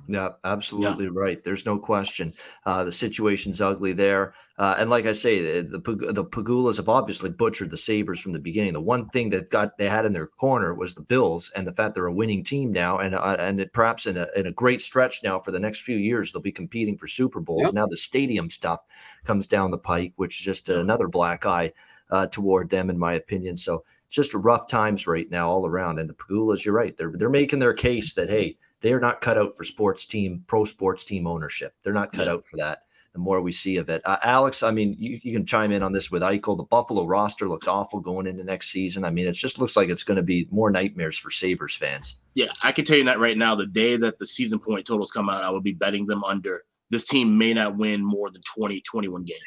Yeah, absolutely yeah. right. There's no question. Uh, the situation's ugly there, uh, and like I say, the, the the Pegulas have obviously butchered the Sabres from the beginning. The one thing that got they had in their corner was the Bills, and the fact they're a winning team now, and uh, and it, perhaps in a in a great stretch now for the next few years they'll be competing for Super Bowls. Yep. Now the stadium stuff comes down the pike, which is just another black eye uh, toward them, in my opinion. So just rough times right now all around. And the Pegulas, you're right, they're they're making their case that hey they are not cut out for sports team, pro sports team ownership. They're not cut yeah. out for that. The more we see of it, uh, Alex. I mean, you, you, can chime in on this with Eichel. The Buffalo roster looks awful going into next season. I mean, it just looks like it's going to be more nightmares for Sabres fans. Yeah, I can tell you that right now. The day that the season point totals come out, I will be betting them under this team may not win more than 20, 21 games.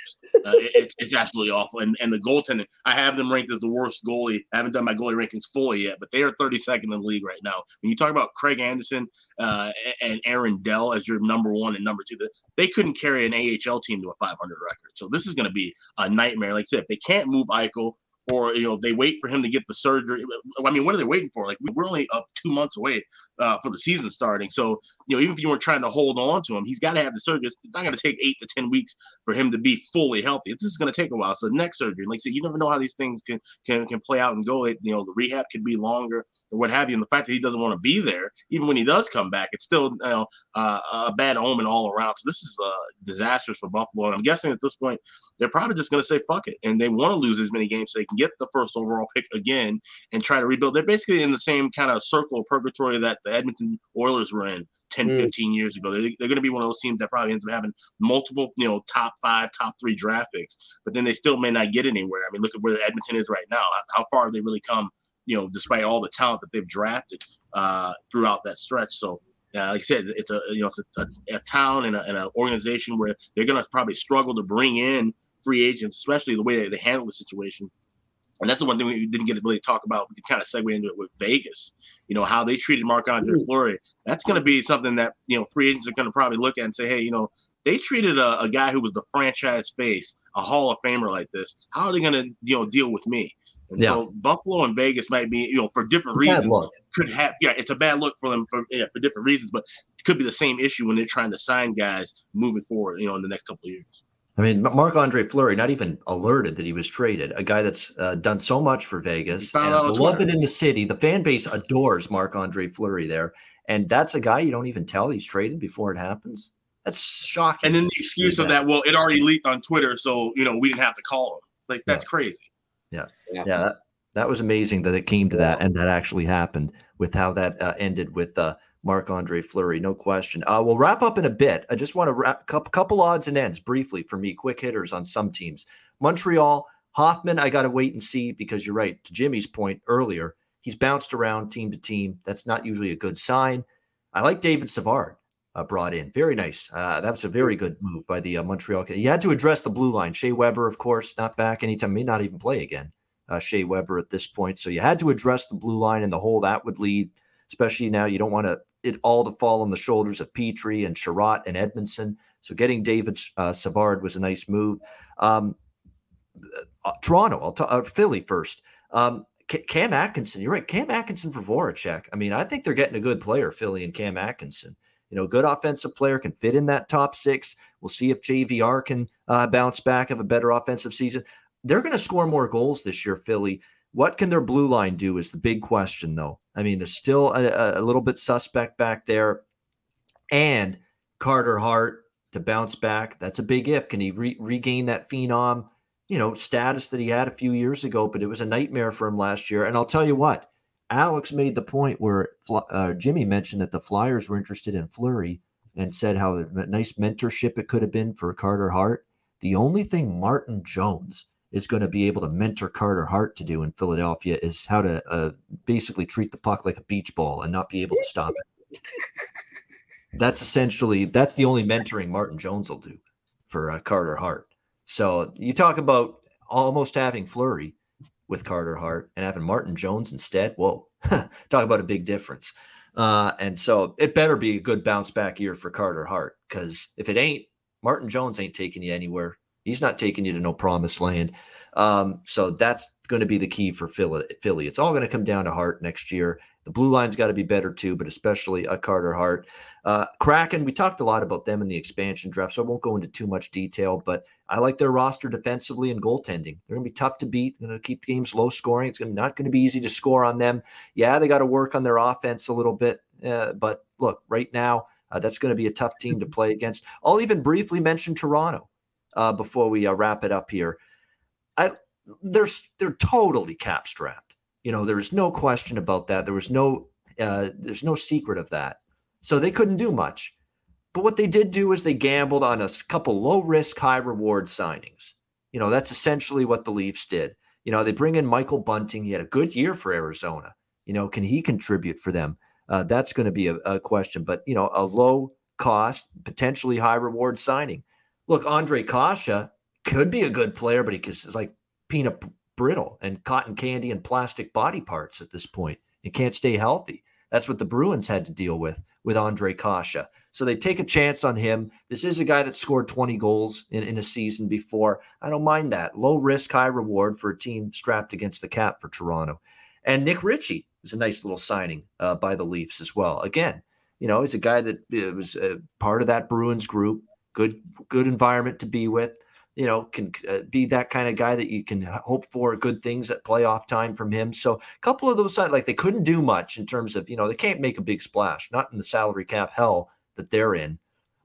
Uh, it, it's absolutely awful. And and the goaltending, I have them ranked as the worst goalie. I haven't done my goalie rankings fully yet, but they are 32nd in the league right now. When you talk about Craig Anderson uh, and Aaron Dell as your number one and number two, they couldn't carry an AHL team to a 500 record. So this is going to be a nightmare. Like I said, if they can't move Eichel, or you know they wait for him to get the surgery. I mean, what are they waiting for? Like we're only up two months away uh, for the season starting. So you know, even if you weren't trying to hold on to him, he's got to have the surgery. It's not going to take eight to ten weeks for him to be fully healthy. This is going to take a while. So neck surgery, like I said, you never know how these things can can can play out and go. It, you know, the rehab could be longer or what have you. And the fact that he doesn't want to be there, even when he does come back, it's still you know uh, a bad omen all around. So this is uh, disastrous for Buffalo. And I'm guessing at this point they're probably just going to say fuck it, and they want to lose as many games they can get the first overall pick again and try to rebuild. They're basically in the same kind of circle of purgatory that the Edmonton Oilers were in 10, mm. 15 years ago. They, are going to be one of those teams that probably ends up having multiple, you know, top five, top three draft picks, but then they still may not get anywhere. I mean, look at where Edmonton is right now. How far have they really come? You know, despite all the talent that they've drafted uh, throughout that stretch. So uh, like I said, it's a you know it's a, a, a town and, an organization where they're going to probably struggle to bring in free agents, especially the way they handle the situation and that's the one thing we didn't get to really talk about. We can kind of segue into it with Vegas. You know how they treated Marc Andre Fleury. That's going to be something that you know free agents are going to probably look at and say, hey, you know, they treated a, a guy who was the franchise face, a Hall of Famer like this. How are they going to you know deal with me? And yeah. so Buffalo and Vegas might be, you know, for different reasons, could have, yeah, it's a bad look for them for yeah, for different reasons, but it could be the same issue when they're trying to sign guys moving forward, you know, in the next couple of years. I mean, Marc Andre Fleury not even alerted that he was traded. A guy that's uh, done so much for Vegas and beloved in the city. The fan base adores Marc Andre Fleury there, and that's a guy you don't even tell he's traded before it happens. That's shocking. And then the excuse of that, well, it already leaked on Twitter, so you know we didn't have to call him. Like that's yeah. crazy. Yeah, yeah, yeah that, that, was amazing that it came to that, and that actually happened with how that uh, ended with uh, Marc Andre Fleury, no question. Uh, we'll wrap up in a bit. I just want to wrap a couple odds and ends briefly for me, quick hitters on some teams. Montreal, Hoffman, I got to wait and see because you're right. To Jimmy's point earlier, he's bounced around team to team. That's not usually a good sign. I like David Savard uh, brought in. Very nice. Uh, that was a very good move by the uh, Montreal. He had to address the blue line. Shea Weber, of course, not back anytime, may not even play again. Uh, Shea Weber at this point. So you had to address the blue line and the hole that would lead, especially now you don't want to it all to fall on the shoulders of Petry and Chiarot and Edmundson. So getting David uh, Savard was a nice move. Um, uh, Toronto, I'll talk uh, Philly first. Um, Cam Atkinson, you're right. Cam Atkinson for Voracek. I mean, I think they're getting a good player, Philly and Cam Atkinson. You know, good offensive player can fit in that top six. We'll see if JVR can uh, bounce back, have a better offensive season. They're going to score more goals this year, Philly. What can their blue line do is the big question, though. I mean, there's still a, a little bit suspect back there. And Carter Hart to bounce back, that's a big if. Can he re- regain that phenom, you know, status that he had a few years ago? But it was a nightmare for him last year. And I'll tell you what, Alex made the point where uh, Jimmy mentioned that the Flyers were interested in Fleury and said how nice mentorship it could have been for Carter Hart. The only thing Martin Jones is going to be able to mentor Carter Hart to do in Philadelphia is how to uh, basically treat the puck like a beach ball and not be able to stop it. that's essentially that's the only mentoring Martin Jones will do for uh, Carter Hart. So you talk about almost having Fleury with Carter Hart and having Martin Jones instead. Whoa, talk about a big difference. Uh, and so it better be a good bounce back year for Carter Hart because if it ain't, Martin Jones ain't taking you anywhere He's not taking you to no promised land. Um, so that's going to be the key for Philly. It's all going to come down to Hart next year. The blue line's got to be better too, but especially a Carter Hart. Uh, Kraken, we talked a lot about them in the expansion draft, so I won't go into too much detail, but I like their roster defensively and goaltending. They're going to be tough to beat. They're going to keep games low scoring. It's not going to be easy to score on them. Yeah, they got to work on their offense a little bit, uh, but look, right now, uh, that's going to be a tough team to play against. I'll even briefly mention Toronto uh, before we uh, wrap it up here. I, they're they're totally cap strapped. You know, there's no question about that. There was no uh, there's no secret of that. So they couldn't do much. But what they did do is they gambled on a couple low risk, high reward signings. You know, that's essentially what the Leafs did. You know, they bring in Michael Bunting. He had a good year for Arizona. You know, can he contribute for them? Uh, that's going to be a, a, question. But, you know, a low cost, potentially high reward signing look, Ondrej Kase could be a good player, but he's like peanut brittle and cotton candy and plastic body parts at this point. He can't stay healthy. That's what the Bruins had to deal with with Ondrej Kase. So they take a chance on him. This is a guy that scored 20 goals in, in a season before. I don't mind that. Low risk, high reward for a team strapped against the cap for Toronto. And Nick Ritchie is a nice little signing uh, by the Leafs as well. Again, you know, he's a guy that uh, was uh, part of that Bruins group good good environment to be with. You know, can uh, be that kind of guy that you can hope for good things at playoff time from him. So a couple of those sides, like they couldn't do much in terms of you know they can't make a big splash, not in the salary cap hell that they're in,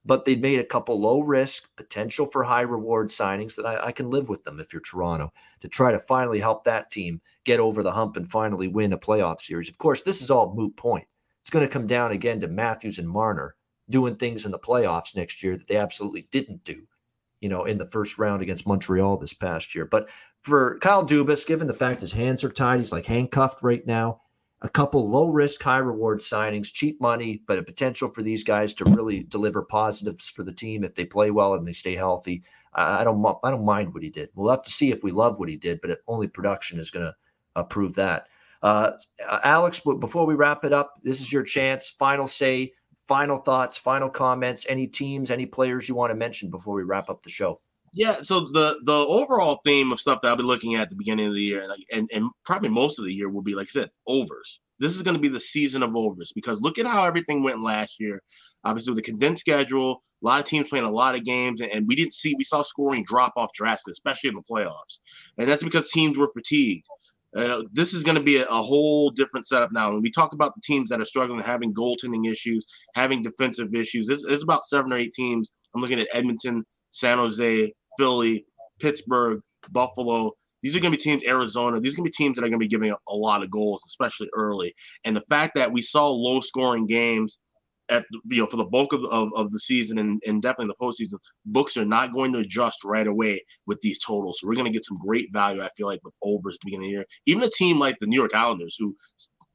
but they made a couple low risk, potential for high reward signings that I, I can live with them if you're Toronto to try to finally help that team get over the hump and finally win a playoff series. Of course, this is all moot point. It's going to come down again to Matthews and Marner doing things in the playoffs next year that they absolutely didn't do, you know, in the first round against Montreal this past year. But for Kyle Dubas, given the fact his hands are tied, he's like handcuffed right now. A couple low risk, high reward signings, cheap money, but a potential for these guys to really deliver positives for the team if they play well and they stay healthy. I, don't I don't mind what he did. We'll have to see if we love what he did, but only production is going to uh, prove that. Uh, Alex, before we wrap it up, this is your chance. Final say, final thoughts, final comments. Any teams, any players you want to mention before we wrap up the show? Yeah, so the the overall theme of stuff that I'll be looking at, at the beginning of the year, and, and probably most of the year will be like I said, overs. This is going to be the season of overs because look at how everything went last year. Obviously, with the condensed schedule, a lot of teams playing a lot of games, and, and we didn't see we saw scoring drop off drastically, especially in the playoffs, and that's because teams were fatigued. Uh, this is going to be a, a, whole different setup now. When we talk about the teams that are struggling, having goaltending issues, having defensive issues, there's about seven or eight teams. I'm looking at Edmonton, San Jose, Philly, Pittsburgh, Buffalo. These are going to be teams, Arizona. These are going to be teams that are going to be giving a lot of goals, especially early. And the fact that we saw low scoring games at you know for the bulk of, of, of the season and, and definitely the postseason, books are not going to adjust right away with these totals. So we're going to get some great value, I feel like, with overs at the beginning of the year. Even a team like the New York Islanders, who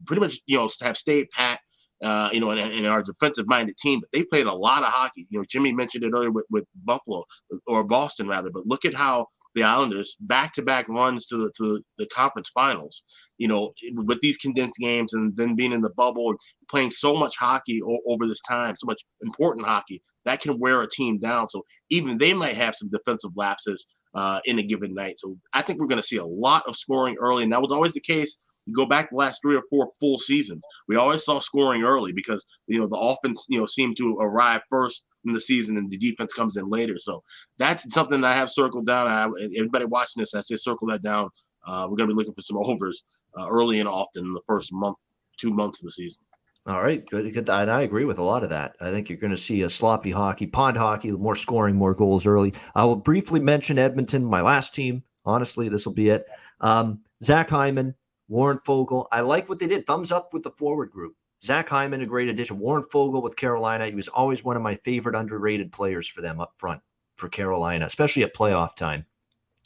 pretty much you know have stayed pat uh, you know, and, and our defensive minded team, but they've played a lot of hockey. You know, Jimmy mentioned it earlier with, with Buffalo or Boston rather, but look at how the Islanders back to back runs to the to the conference finals. You know, with these condensed games and then being in the bubble and playing so much hockey o- over this time, so much important hockey that can wear a team down. So even they might have some defensive lapses uh, in a given night. So I think we're going to see a lot of scoring early, and that was always the case you go back the last three or four full seasons, we always saw scoring early because you know the offense you know seemed to arrive first in the season and the defense comes in later. So that's something that I have circled down. I, everybody watching this, I say circle that down. Uh, we're going to be looking for some overs uh, early and often in the first month, two months of the season. All right, good, good. And I agree with a lot of that. I think you're going to see a sloppy hockey, pond hockey, more scoring, more goals early. I will briefly mention Edmonton, my last team. Honestly, this will be it. Um, Zach Hyman, Warren Foegele. I like what they did. Thumbs up with the forward group. Zach Hyman, a great addition. Warren Foegele with Carolina. He was always one of my favorite underrated players for them up front for Carolina, especially at playoff time.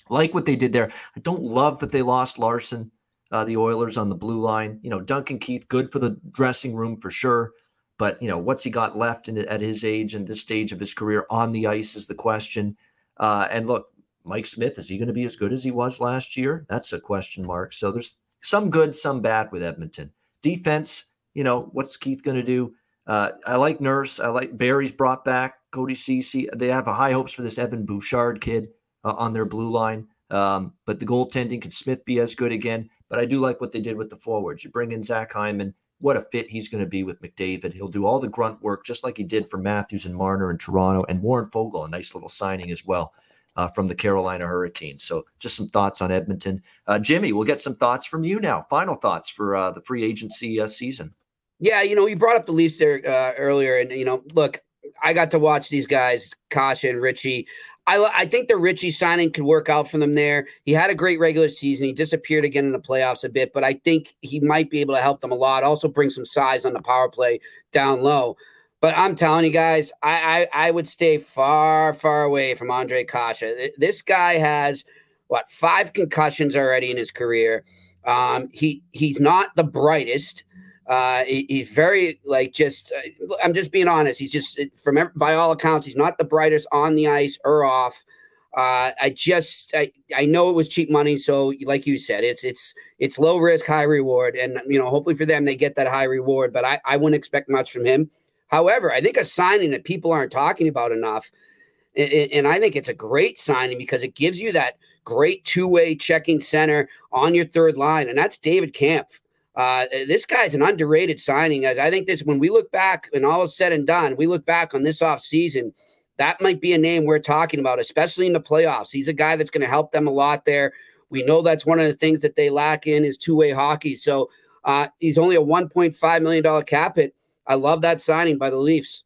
Like what they did there. I don't love that they lost Larsson, uh, the Oilers on the blue line. You know, Duncan Keith, good for the dressing room for sure. But, you know, what's he got left in, at his age and this stage of his career on the ice is the question. Uh, and look, Mike Smith, is he going to be as good as he was last year? That's a question mark. So there's some good, some bad with Edmonton. Defense, you know, what's Keith going to do? Uh, I like Nurse. I like Barrie's brought back Cody Ceci. They have high hopes for this Evan Bouchard kid uh, on their blue line. Um, but the goaltending can Smith be as good again? But I do like what they did with the forwards. You bring in Zach Hyman. What a fit he's going to be with McDavid. He'll do all the grunt work just like he did for Matthews and Marner in Toronto and Warren Foegele, a nice little signing as well uh, from the Carolina Hurricanes. So, just some thoughts on Edmonton. Uh, Jimmy, we'll get some thoughts from you now. Final thoughts for uh, the free agency uh, season. Yeah, you know, you brought up the Leafs there uh, earlier, and you know, look, I got to watch these guys, Kase and Ritchie. I, I think the Ritchie signing could work out for them there. He had a great regular season. He disappeared again in the playoffs a bit, but I think he might be able to help them a lot. Also, bring some size on the power play down low. But I'm telling you guys, I, I, I would stay far, far away from Ondrej Kase. This guy has what five concussions already in his career. Um, he he's not the brightest. Uh, he, he's very like just. Uh, I'm just being honest. He's just from by all accounts, he's not the brightest on the ice or off. Uh, I just I, I know it was cheap money, so like you said, it's it's it's low risk, high reward, and you know hopefully for them they get that high reward. But I I wouldn't expect much from him. However, I think a signing that people aren't talking about enough, and I think it's a great signing because it gives you that great two way checking center on your third line, and that's David Kampf. Uh, this guy's an underrated signing, as I think this when we look back and all is said and done, we look back on this off season. That might be a name we're talking about, especially in the playoffs. He's a guy that's going to help them a lot there. We know that's one of the things that they lack in is two way hockey. So uh, he's only a $1.5 million cap hit. I love that signing by the Leafs.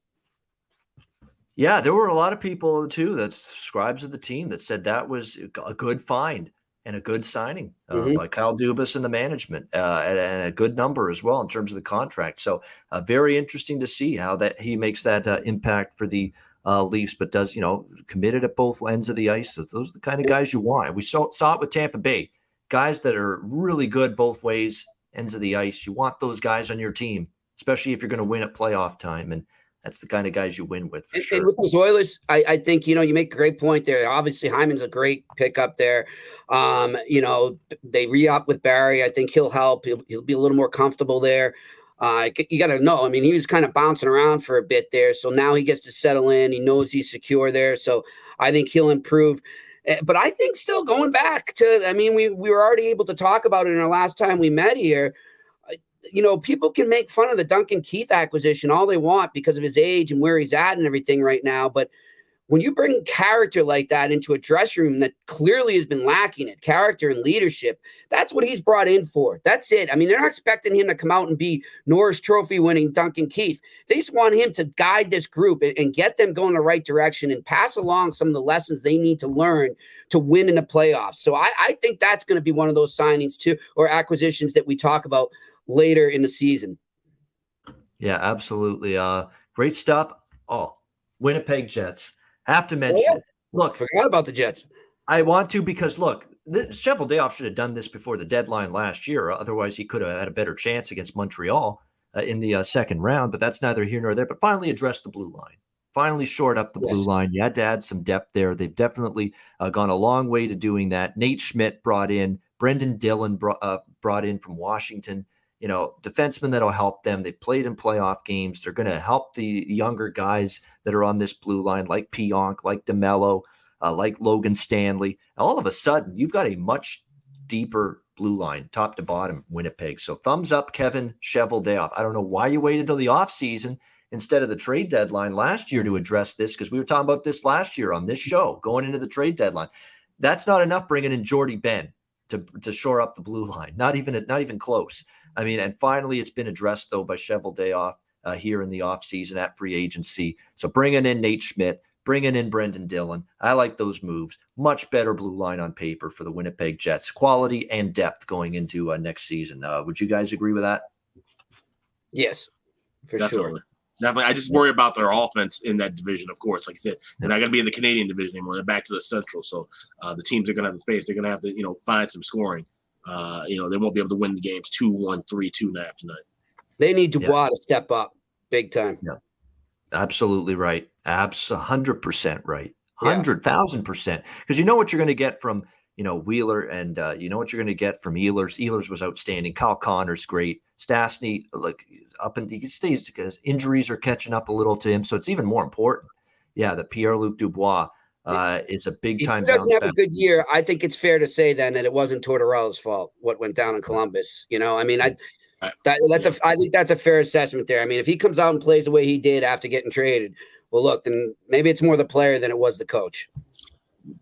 Yeah, there were a lot of people too that scribes of the team that said that was a good find and a good signing uh, mm-hmm. by Kyle Dubas and the management, uh, and, and, a good number as well in terms of the contract. So, uh, very interesting to see how that he makes that uh, impact for the uh, Leafs, but does you know committed at both ends of the ice. So those are the kind of guys you want. We saw saw it with Tampa Bay, guys that are really good both ways ends of the ice. You want those guys on your team especially if you're going to win at playoff time. And That's the kind of guys you win with for and, sure. And with those Oilers, I, I, think you know you make a great point there. Obviously, Hyman's a great pickup there. Um, you know, they re-up with Barrie. I think he'll help. He'll, he'll be a little more comfortable there. Uh, you got to know. I mean, he was kind of bouncing around for a bit there, so now he gets to settle in. He knows he's secure there, so I think he'll improve. Eh, but I think still going back to, I mean, we we were already able to talk about it in our last time we met here you know, people can make fun of the Duncan Keith acquisition all they want because of his age and where he's at and everything right now. But when you bring character like that into a dressing room that clearly has been lacking it, character and leadership, that's what he's brought in for. That's it. I mean, they're not expecting him to come out and be Norris Trophy winning Duncan Keith. They just want him to guide this group and, and get them going the right direction and pass along some of the lessons they need to learn to win in the playoffs. So I, I think that's going to be one of those signings too, or acquisitions that we talk about later in the season. Yeah, absolutely. Uh, great stuff. Oh, Winnipeg Jets. Have to mention. Oh, look, forgot about the Jets. I want to because look, the, Cheveldayoff should have done this before the deadline last year. Otherwise, he could have had a better chance against Montreal uh, in the uh, second round. But that's neither here nor there. But finally, address the blue line. Finally, short up the yes. blue line. You had to add some depth there. They've definitely uh, gone a long way to doing that. Nate Schmidt brought in. Brendan Dillon brought, uh, brought in from Washington you know, defensemen that'll help them. They've played in playoff games. They're going to help the younger guys that are on this blue line, like Pionk, like DeMelo, uh, like Logan Stanley. All of a sudden, you've got a much deeper blue line, top to bottom, Winnipeg. So thumbs up, Kevin Cheveldayoff. I don't know why you waited till the offseason instead of the trade deadline last year to address this, because we were talking about this last year on this show, going into the trade deadline. That's not enough bringing in Jordie Benn to, to shore up the blue line. Not even not even close. I mean, and finally, it's been addressed though by Cheveldayoff uh, here in the offseason at free agency. So bringing in Nate Schmidt, bringing in Brendan Dillon. I like those moves. Much better blue line on paper for the Winnipeg Jets. Quality and depth going into uh, next season. Uh, would you guys agree with that? Yes, for Definitely. sure. Definitely. I just worry about their offense in that division, of course. Like I said, they're not going to be in the Canadian division anymore. They're back to the Central. So uh, the teams are going to have to face, they're going to have to, you know, find some scoring uh, you know, they won't be able to win the games 2 1, 3 2 and a half tonight. They need Dubois yeah. to step up big time. Yeah. Absolutely right. Abs 100% right. 100,000%. Because you know what you're going to get from, you know, Wheeler and uh, you know what you're going to get from Ehlers. Ehlers was outstanding. Kyle Connor's great. Stastny, like up and he stays because injuries are catching up a little to him. So it's even more important. Yeah, that Pierre Luc Dubois uh, is a big time. He doesn't have back. a good year. I think it's fair to say then that it wasn't Tortorella's fault what went down in Columbus. You know, I mean, I that, that's a I think that's a fair assessment there. I mean, if he comes out and plays the way he did after getting traded, well, look, then maybe it's more the player than it was the coach.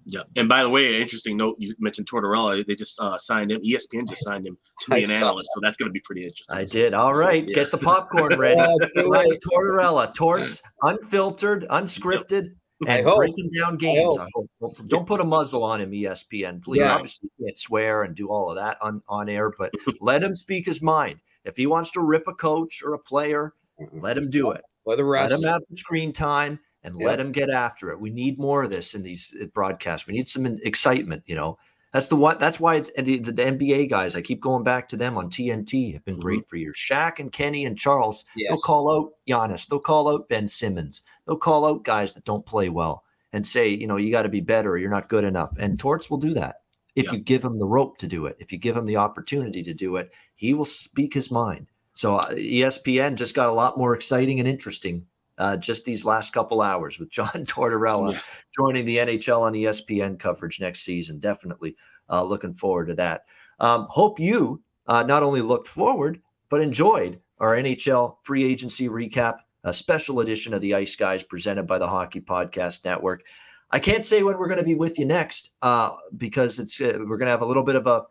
Yeah, and by the way, an interesting note you mentioned Tortorella. They just uh, signed him. ESPN just signed him to be I an analyst, so that's going to be pretty interesting. I did. All right, yeah. get the popcorn ready. right. Tortorella, Torts, unfiltered, unscripted and breaking down games. I hope. I hope. Don't put a muzzle on him, ESPN, please. Yeah. Obviously, you can't swear and do all of that on, on air, but let him speak his mind. If he wants to rip a coach or a player, let him do it. Let, the let him have the screen time and let him get after it. We need more of this in these uh, broadcasts. We need some excitement, you know. That's the one. That's why it's the, the, the, NBA guys. I keep going back to them on TNT. Have been great mm-hmm. for years. Shaq and Kenny and Charles. Yes. They'll call out Giannis. They'll call out Ben Simmons. They'll call out guys that don't play well and say, you know, you got to be better. Or you're not good enough. And Torts will do that if yeah. you give him the rope to do it. If you give him the opportunity to do it, he will speak his mind. So uh, ESPN just got a lot more exciting and interesting uh, just these last couple hours with John Tortorella yeah. joining the NHL on ESPN coverage next season. Definitely uh, looking forward to that. Um, hope you uh, not only looked forward, but enjoyed our NHL free agency recap, a special edition of the Ice Guys presented by the Hockey Podcast Network. I can't say when we're going to be with you next uh, because it's uh, we're going to have a little bit of a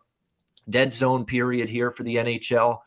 dead zone period here for the NHL.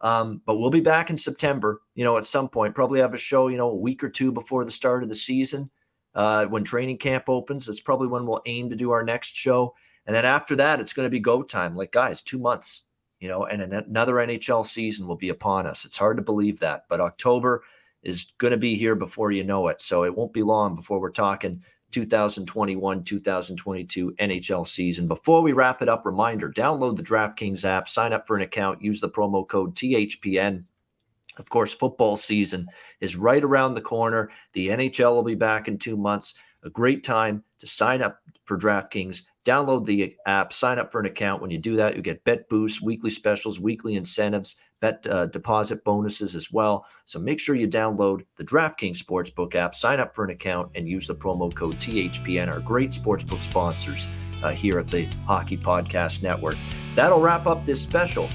Um, but we'll be back in September, you know, at some point, probably have a show, you know, a week or two before the start of the season. Uh, when training camp opens, that's probably when we'll aim to do our next show. And then after that, it's going to be go time. Like, guys, two months, you know, and another NHL season will be upon us. It's hard to believe that, but October is going to be here before you know it. So it won't be long before we're talking 2021 2022 NHL season. Before we wrap it up, reminder download the DraftKings app, sign up for an account, use the promo code THPN. Of course, football season is right around the corner. The NHL will be back in two months. A great time to sign up for DraftKings. Download the app, sign up for an account. When you do that, you get bet boosts, weekly specials, weekly incentives, bet uh, deposit bonuses as well. So make sure you download the DraftKings Sportsbook app, sign up for an account, and use the promo code THPN, our great sportsbook sponsors uh, here at the Hockey Podcast Network. That'll wrap up this special.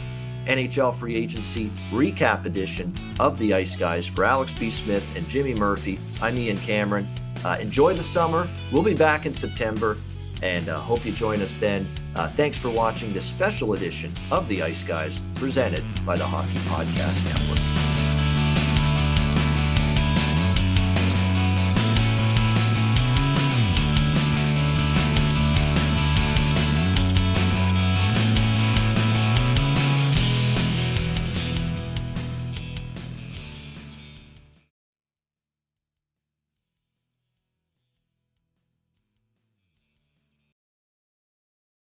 NHL free agency recap edition of the Ice Guys for Alex B. Smith and Jimmy Murphy. I'm Ian Cameron. Uh, enjoy the summer. We'll be back in September and uh, hope you join us then. Uh, thanks for watching this special edition of the Ice Guys presented by the Hockey Podcast Network.